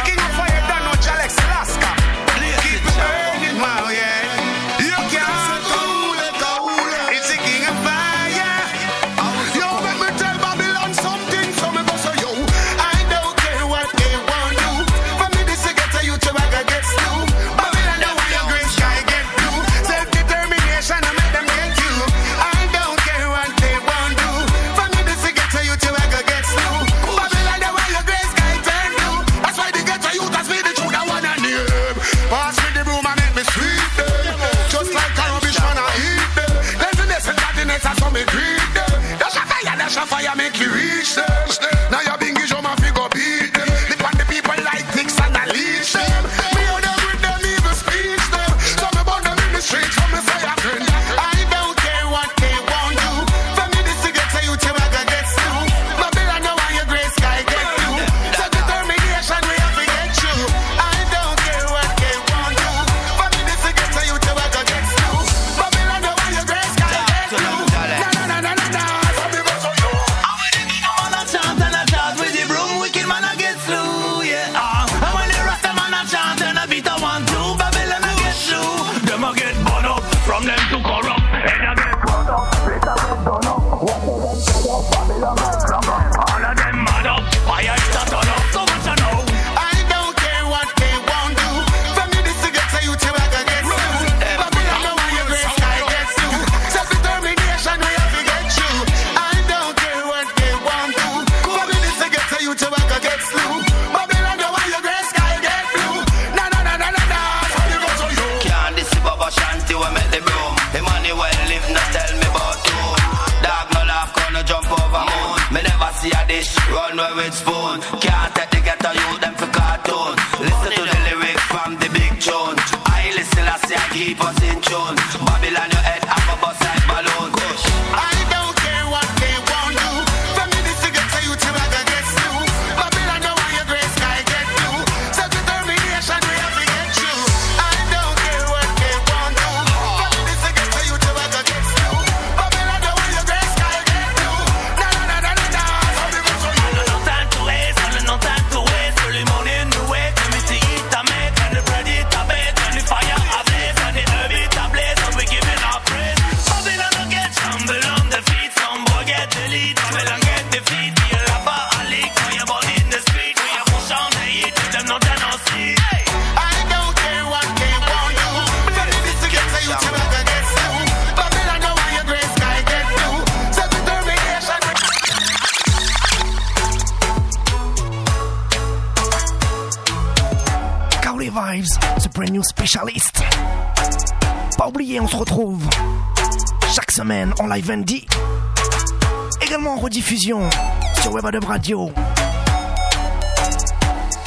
Radio.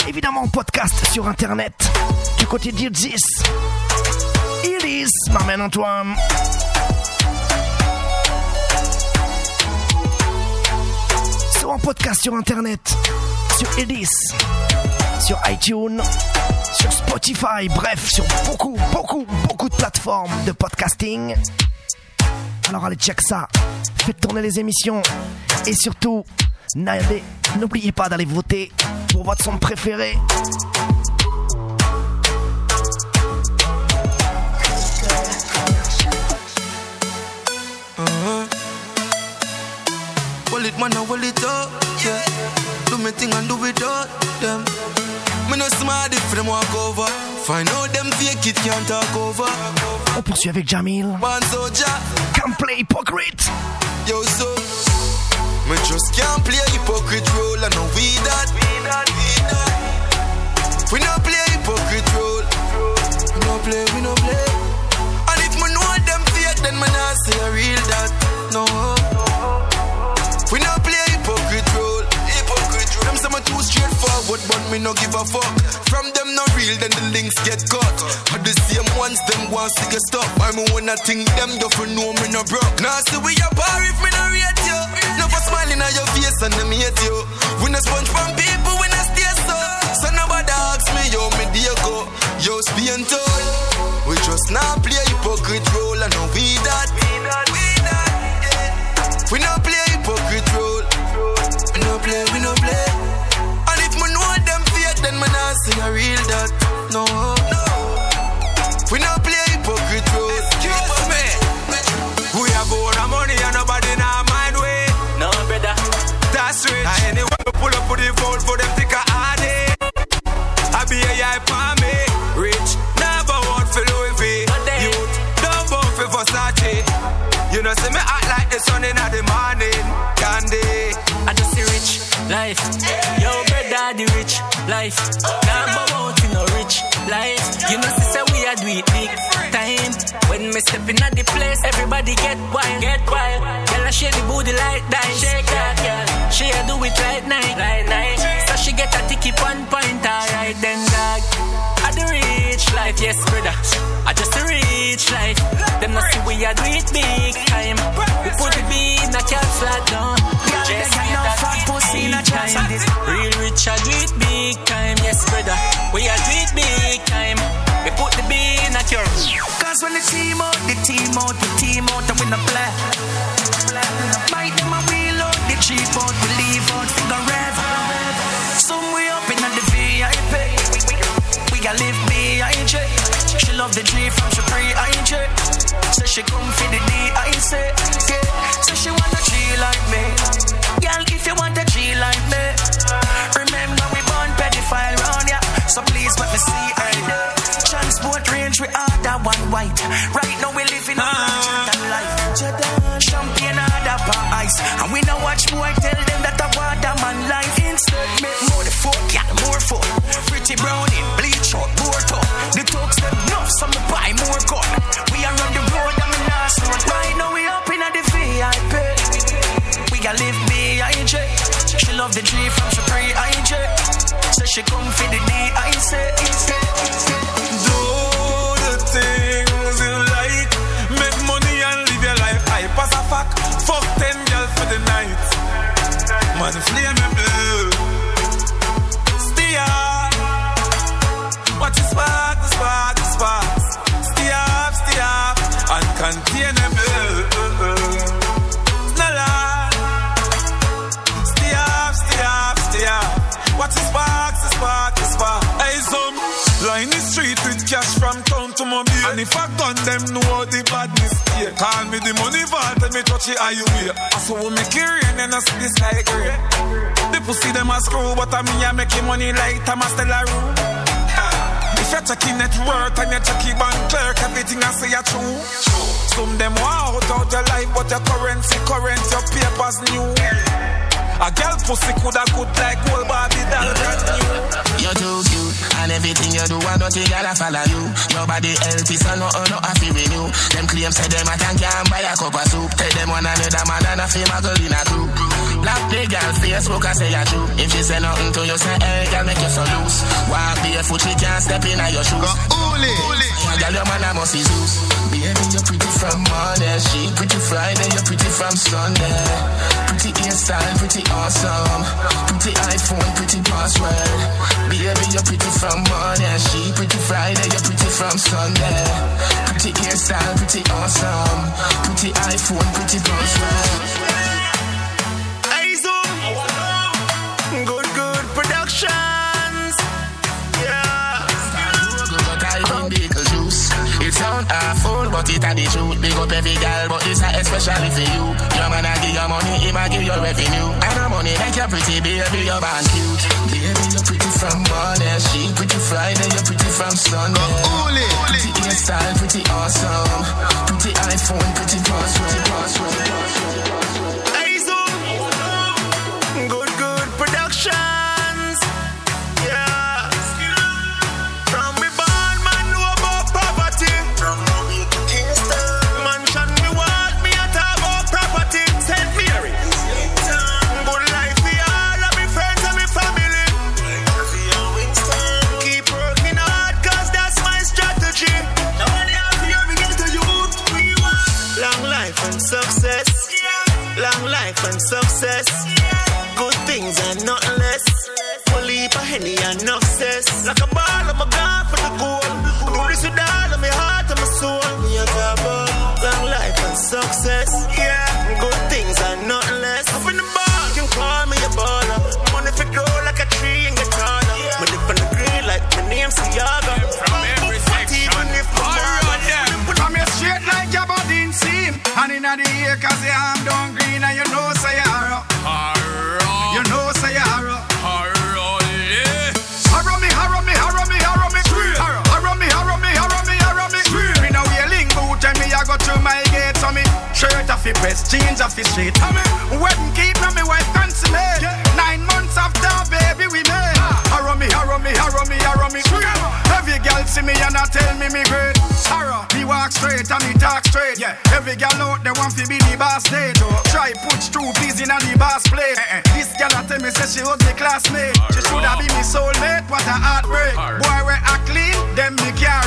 Évidemment en podcast sur internet du côté d'Ildis. Iris, Marmen Antoine. Sur en podcast sur internet, sur Edis, sur iTunes, sur Spotify, bref, sur beaucoup, beaucoup, beaucoup de plateformes de podcasting. Alors allez check ça, faites tourner les émissions et surtout, n'allez- n'oubliez pas d'aller voter pour votre son préféré. Uh-huh. Hold it, man, hold it up, yeah. Do me thing and do no smart if them walk over. Find out them fake it can't talk over. On poursuit avec Jamil. Can't play hypocrite. Yo, so me just can't play hypocrite role. I know we that. We no play hypocrite role. We no play, we no play. And if me know them fake, then me not say a real that. No. We no play. Say too straightforward, but me no give a fuck. From them no real, then the links get cut. Are the same ones them want to get stuck. I me wanna think them you for know me no broke. Now see we a bar if me no rate you. Never smiling at your face and them hate you. We no sponge from people, we no stay so. So nobody ask me yo me dear go. Yo Spain told. We just not play hypocrite role and no we that. We no play hypocrite role. We no play, we no play. Not say a real that. No, no. We no play hypocrite role. Excuse me. We have the money and nobody now mind way. No, brother. That's rich. And anyway, we pull up with the vote for them a hard. I be a yai for me. Rich, never want for Louis V. Youth, don't vote for Versace. You know, see me act like the sun in the morning. Candy. I just see rich life. Yo, brother, the rich life. Number one, you know, rich life. You know, sister, we are do it big time. When me step in at the place, everybody get wild, get wild. Girl, I shake the booty like that. Shake that, girl. She a do it right night, right night. So she get a ticky one point, alright then, dog. I the rich life, yes, brother. I just the rich life. Them not see we are do it big time. We put the beat in a cat flat down. Just in a time. Real rich, I do it big time, yes, brother. We are do it big time. We put the beat in a cure. Cause when the team out, the team out, the team out, and we no play. Bite them and wheel out, the cheap out, we leave out, figure rev. Some way up in the VIP. We got live behind check. She love the G from she pre I ain't check. Say she come for the D I. Yeah. Say G from she pre-I.J. So she come for the D.I.C. Do the things you like. Make money and live your life hype as a fuck. Fuck ten girls for the night. Man, flame I gun them, know the badness here. Call me the money vault and me touch it highway. I saw we make it rain and I see the sky gray. The pussy them a screw, but I me I make it money like Thomas Room. If you're checking net worth and you're checking bank clerk, everything I say are true. Some them want out out your life, but your currency current, your papers new. A girl pussy coulda good like old Barbie doll brand new. You're too cute, and everything you do, I don't think I'll follow you. Your body healthy, so no, no, I feel renew. Them claims say them I can can buy a cup of soup. Tell them one another man and a fame a girl in a group. Black the girl Facebook, I say a true. If she say nothing to you, say hey, girl make you so loose. Walk barefoot, she can't step in your shoes. Go Uli, Girl, your man a must be Zeus. Baby, you're pretty from Monday, she pretty Friday, you're pretty from Sunday. Pretty hairstyle, pretty awesome. Pretty iPhone, pretty password. Baby, you're pretty from Monday, she pretty Friday, you're pretty from Sunday. Pretty hairstyle, pretty awesome. Pretty iPhone, pretty password. It sound awful, but it a the truth. Big up every girl, but it's a especially for you. Your man a give you money, he a give you revenue. And the money make you pretty, baby, you're born cute. Baby, you're pretty from Monday, she pretty Friday, you're pretty from Sunday. Pretty hairstyle, pretty awesome. Pretty iPhone, pretty boss, pretty boss, pretty. Things and nothing less. Full heap of henny and enough cess. Like a ball, I'm a god for the goal. Do this with all of my heart and my soul. Me a talk about long life and success. Yeah, good things and nothing less. Up in the ball, you can call me a baller. Money for grow like a tree and get taller. Me live on the green like my name's Siaga. From every section. Even if I'm From your straight like your body seam And inna the ear cause your arm down off the street. Wedding keep now me wife consummate Nine months after baby we made Harrow me, harrow me, harrow me, harrow me. Every girl see me and I tell me me great. Harrow, me walk straight and me talk straight. Yeah, every girl out there want to be the boss date oh. Try put true please in the boss plate. This girl a tell me say she was the classmate. She shoulda be me soulmate, what a heartbreak. Boy we act clean, them me can't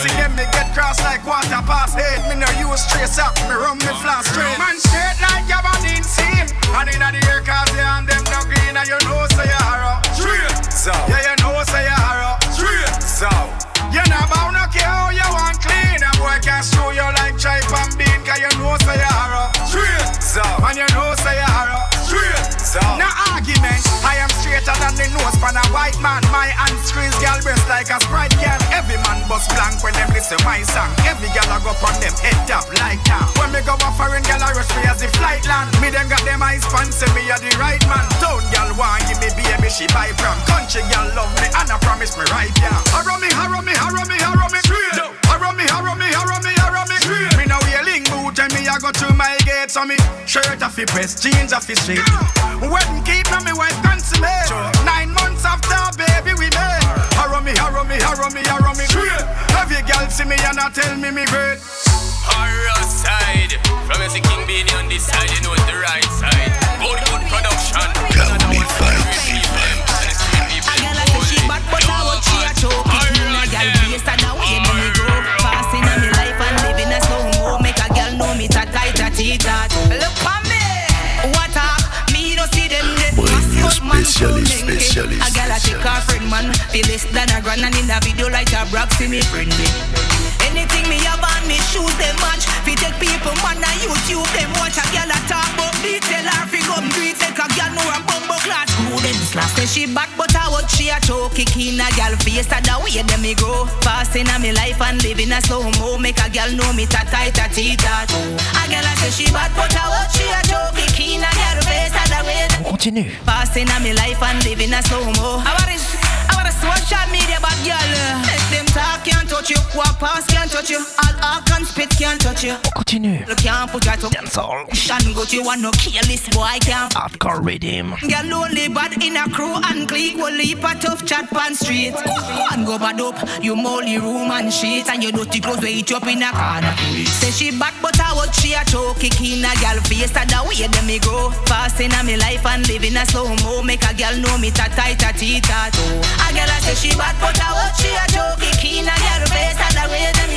See them me get cross like quarter past eight Me use trace up, me run me flat straight. Man straight like your body seam And inna the air cause they and them no green And you know say you harrow Straight, so Yeah you know say you harrow Straight, so You not bound no care how you want clean. A boy can show you like tripe and bean Cause you know say you harrow Straight, so And you know the nose pan a white man. My hand squeeze girl breast like a sprite can Every man bust blank when them listen my song. Every girl I go on them head up like that. When me go a foreign girl I rush me as the flight land. Me them got them eyes pan say me a the right man. Town girl want give me baby she buy from. Country girl love me and I promise me right yeah. Harrow me, harrow me, harrow me, harrow me. Harrow me, harrow me, harrow me, harrow me. Me now wheeling boot Tell me I go to my gate, so me shirt off fi press, jeans off fi straight. Wedding keep now me wife consummate. Nine harrow me, harrow me, harrow me. Every girl see me and I tell me me great. Horror side, from a king being on this side, you know it's the right side. Good, good production. Got me Premio spécialiste, spécialiste A gal a take her friend man. Feel less than a grand and in a video like a brag see me friendly Anything me have on me shoes them match Fi take people man a YouTube them watch a gal a talk but detail her fi come do it Take a gal know a bumbo class. Who them slap Say she back but I watch she a choke kick in a gal face And the way them me grow. Fast in a me life and living a slow mo Make a gal know me ta tight ta tat A gal a say she bad but I watch she a choke kick in a gal face And the way them On continue. Fast in a me life and living a slow mo. I social media bad girl. Make them talk can't touch you. Walk past can't touch you. All arc and spit can't touch you. On continue. Look can't put her to Dancehall. Shan go to one no careless boy I can't. Hardcore rhythm. Girl lonely bad in a crew and clique. Will leap a tough chat pan street. One go bad up. You molly room and sheets And your dirty clothes eat you up in a corner. Say she back but I watch she a choke kick in a gal face And the way them me grow. Fast in a me life and living a slow mo. Make a gal know me ta tight ta tea ta A gal a say she bad but I watch she a kick in a gal face And the way them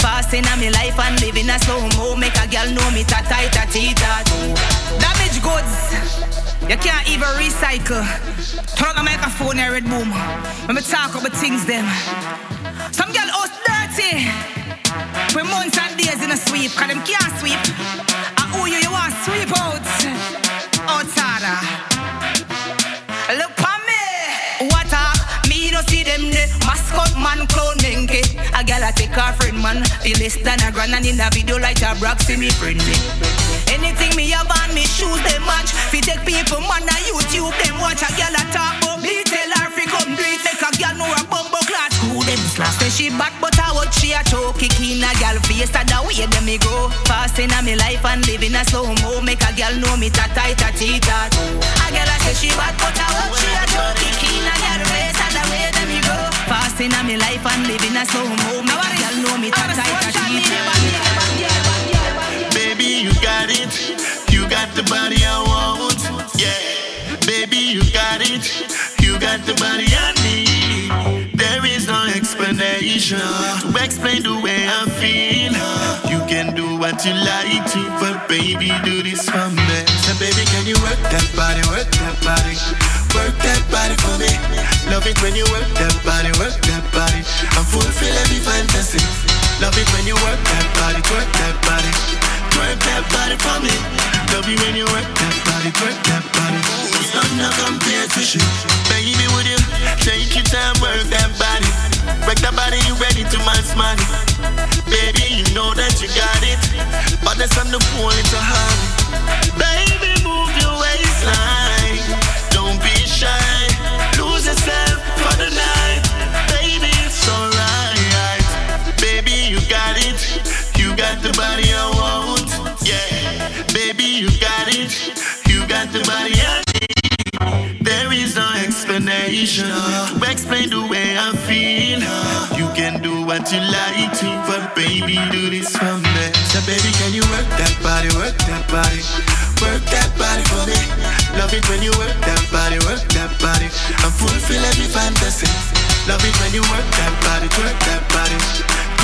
Fast in a me life and living a slow mo Make a gal know me ta tight ta tea Damage goods you can't even recycle. Turn on the microphone and red boom. When me talk about things them. Some girl house dirty. For months and days in a sweep, cause them can't sweep. And who you, you want sweep out? Outside. A gal a take her friend man. Feel less than a grand and in a video like a brag see me friendly. Anything me have on me shoes them match. Fi take people man a YouTube them watch a gal a talk about me tell her fi come do it make a gal know a bumbo class. Who them slap? Say she back but I watch she a choke kick in a gal face and the way them me grow. Fast in a me life and living a slow mo make a gal know me tight ta tea tat. A gal a say she back but I watch she a choke kick in a gal me grow. Fast in a me life and living a slow mo make a gal know me ta tight ta tea. Baby, you got it. You got the body I want. Yeah. Baby, you got it. You got the body I need. There is no explanation to explain the way I feel. You can do what you like to, but baby, do this for me. So, baby, can you work that body, work that body, work that body for me? Love it when you work that body, work that body, and fulfill every fantasy. Love it when you work that body, work that body. Twerk that body for me. Love you when you work that body, twerk that body. It's not no compared to shit. Baby, would you take your time, work that body? Work that body, you ready to max money. Baby, you know that you got it. But that's on the it's a hobby. Baby, move your waistline. Don't be shy. To explain the way I feel. Uh, you can do what you like to, but baby, do this for me. So, baby, can you work that body, work that body, work that body for me? Love it when you work that body, work that body, and fulfill every fantasy. Love it when you work that body, work that body,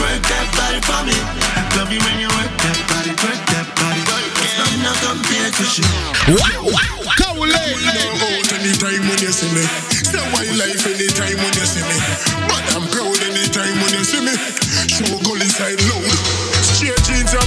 work that body for me. Love it when you work that body, work that body. No compared to shit. Wow, wow, Cowley. No out anytime when you see me. Say my life anytime when you see me. But I'm proud anytime when you see me. Show goal inside loud.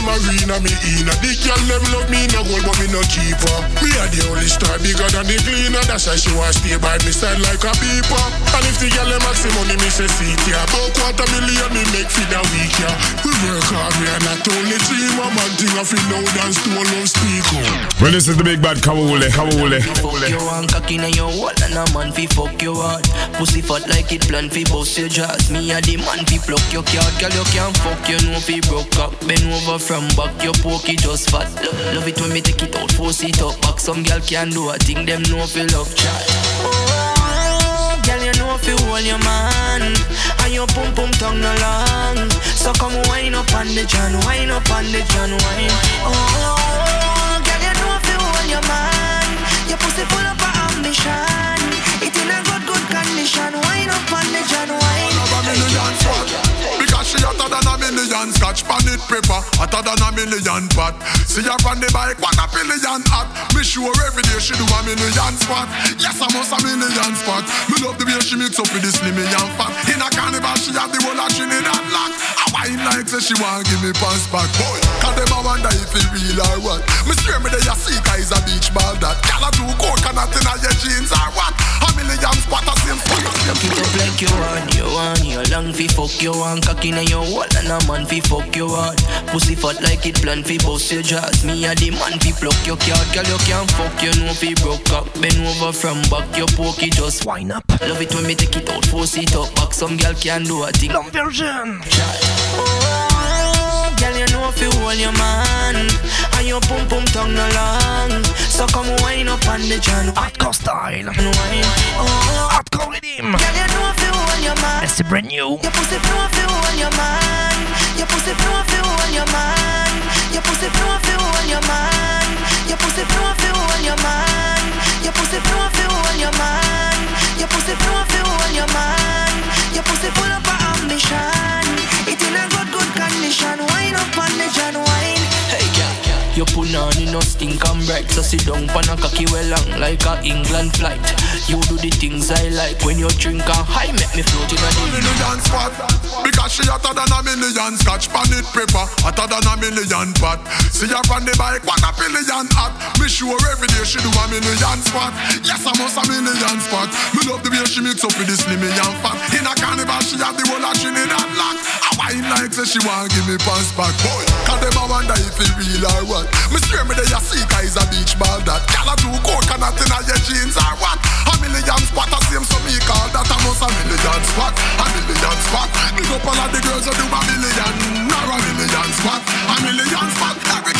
Straight jeans marina me in. The girl them love me no gold but me no cheaper. Me a the only star bigger than the cleaner. That's why she want stay by me side like a beeper. And if the girl them ask me money me say see ya. About quarter million me make for the week ya. We work hard we are not only dream. A man thing I feel loud and stone love speak up. Well, this is the big bad Kawule, Kawule. Fuck you and cocky in your wall and a man fi fuck you hard. Pussy fat like it plan fi bust your jaws. Me a the man fi pluck your card, girl you can't fuck you know fi broke up. Bend over from back your pokey just fat. Love, love it when me take it out, force it up back. Some girl can do a thing, them know feel love chat. Oh, girl, you know you hold your man. And your pum pum tongue no long. So come wine up on the John, wine up on the John, wine. Oh, girl, you know you hold your man. Your pussy full of ambition. It in a good, good condition. Wine up on the John, wine. Because she hotter than a million Scotch pan it paper Hotter than a million pot. See her on the bike What a billion hot. Me sure every day she do a million spot. Yes I must a million spot. Me love the way she mix up with the slimmy and fat. In a carnival she have the whole of Trinidad lock I wine like say she want give me pants back. Boy Cause them a wonder if it real or what. Me swear me they a see guys a beach ball that. Gyal a do coconut in a your jeans or what A million spot a same spot Look it up like you want, you want. You long fi fuck you want. Cocky in your wall and a man fi fuck you hard Pussy fat like it plan fi bust your jaws. Me a the man fi pluck your card Girl you can't fuck. You know fi broke up Bend over from back. Your pokey just wind up. Love it when me take it out force it up. Back Some girl can do a thing. Long version Oh, girl, you know if you hold your man. And your pum pum tongue no long. So come wine up on the John Hardcore style. Oh Hardcore rhythm. Girl, you know if you hold your man. It's brand new. Your pussy flow if you hold your man. Your pussy flow if you hold your man. Your pussy flow if you hold your man. Your pussy flow if you hold your man. Your pussy flow if you hold your man. Your pussy flow if you hold your man. Your pussy full of ambition It in a good, good condition. Wine up on the John wine you put on in no stink and bright So sit down pan a cocky well long Like a England flight. You do the things I like. When you drink and high Make me float in a the million spot. Because she hotter than a million Scotch pan it paper. Hotter than a million pot. See her on the bike What a billion hot. Me sure every day she do a million spot. Yes I must a million spot. Me love the way she mix up with the slimmy and fat. In a carnival she have the whole of Trinidad lock I wine like say she want give me pants back. Boy Cause them a wonder if it real or what Me swear me they a see guys a beach ball that. Gyal a do coconut in a your jeans or what? A million spot a same so me call that. A must a million spot A million spot. Big up all of the girls who do a million Nor a million spot. A million spot Every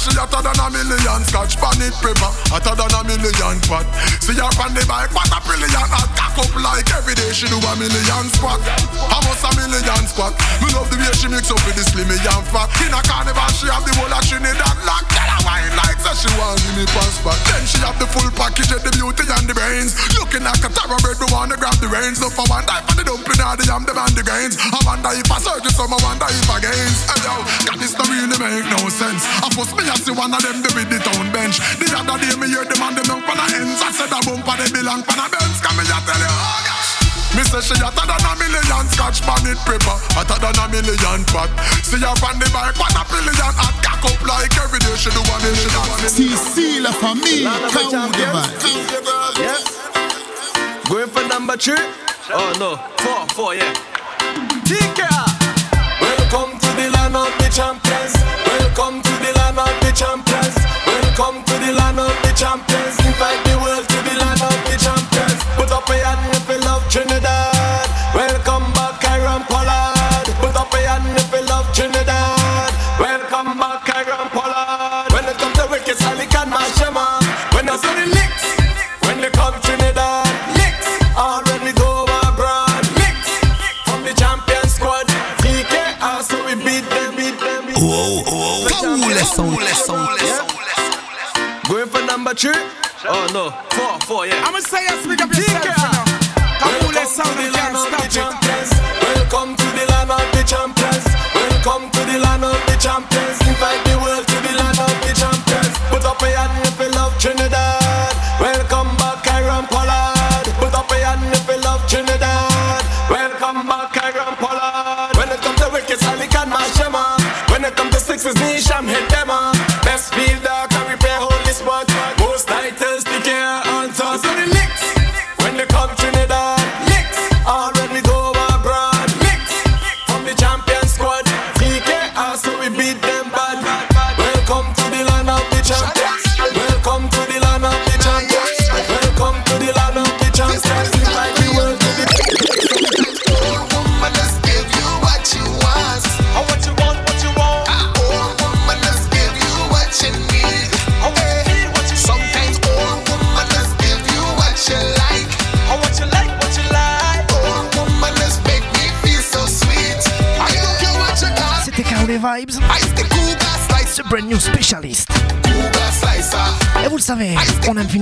she hotter than a million Scotch pan it paper Hotter than a million pot See her on the bike What a brilliant hot Cock up like every day She do a million I must a million spot Me love the way she mix up with the slimmy and fat. In a carnival She have the whole of Trinidad lock. Tell her wine like Say she want give me pass back. Then she have the full package of the beauty and the brains. Looking like a thoroughbred We wanna grab the reins. No for one die for the dumpling Or the yam the and the grains. I wonder if I search it Some I wonder if I gains. Hey yo God this don't really make no sense. I First me a see one of them they with the town bench. The other day me hear them and them up on the ends. I said a bumper they belong on a Benz. Come me a tell you. Oh gosh me say she hotter than a million Scotch pan it paper. Hotter than a million pot. See her on the bike What a billion hot Cock up like every day She do a million. CC la famille. Count the Yeah. Going for number three? Oh no. Four, four, yeah. TK Welcome to the land of the champions. Welcome to the land of the champions. Welcome to the land of the champions. Invite the world to the land of the champions. Put up a hand if you love Trinidad. For number three Oh no. Four, four, yeah. I'ma say yes, speak up yourself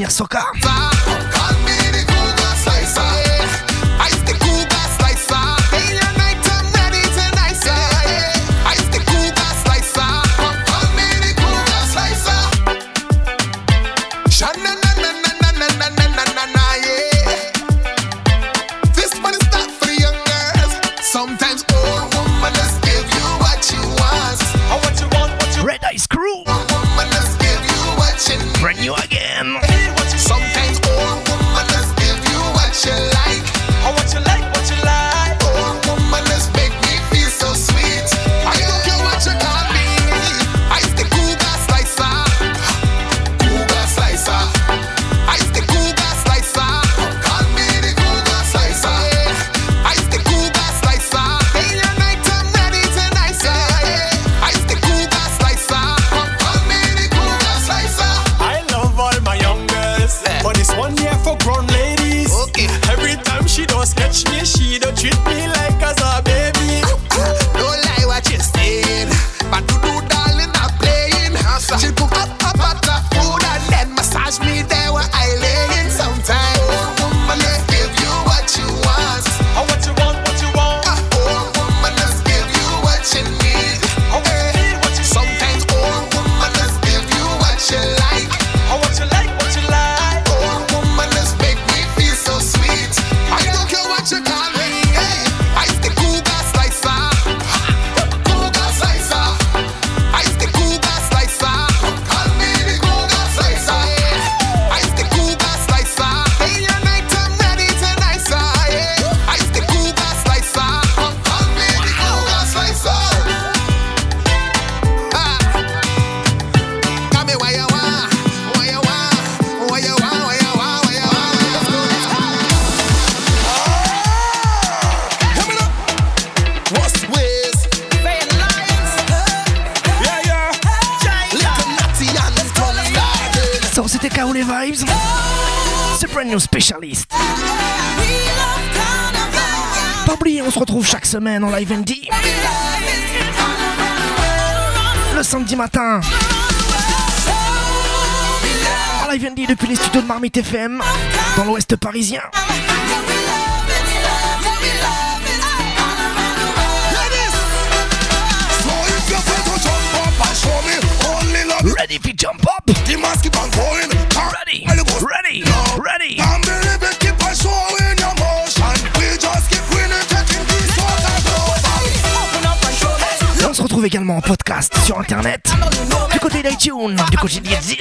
やそっか。Semaine en live ND. Le samedi matin. En live ND depuis les studios de Marmite FM dans l'ouest parisien. Ready to jump up. Ready, également en podcast sur internet du côté d'iTunes, du côté d'Exis.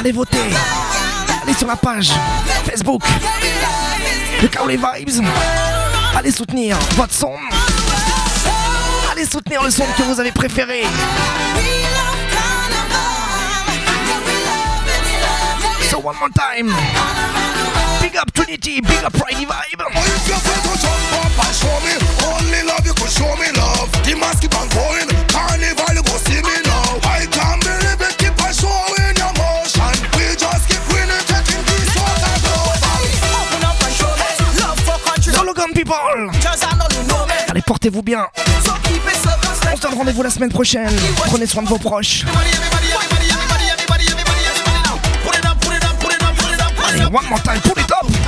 Allez voter. Allez sur la page Facebook de Kaolé Vibes. Allez soutenir votre son. Allez soutenir le son que vous avez préféré. So one more time. Big up Trinity, big up Friday Vibe. Oh, if you feel to jump up and show me, only love you could show me love. The mask keep on going, carnival Allez, portez-vous bien. On se donne rendez-vous la semaine prochaine. Prenez soin de vos proches. Allez, one more time, put it up.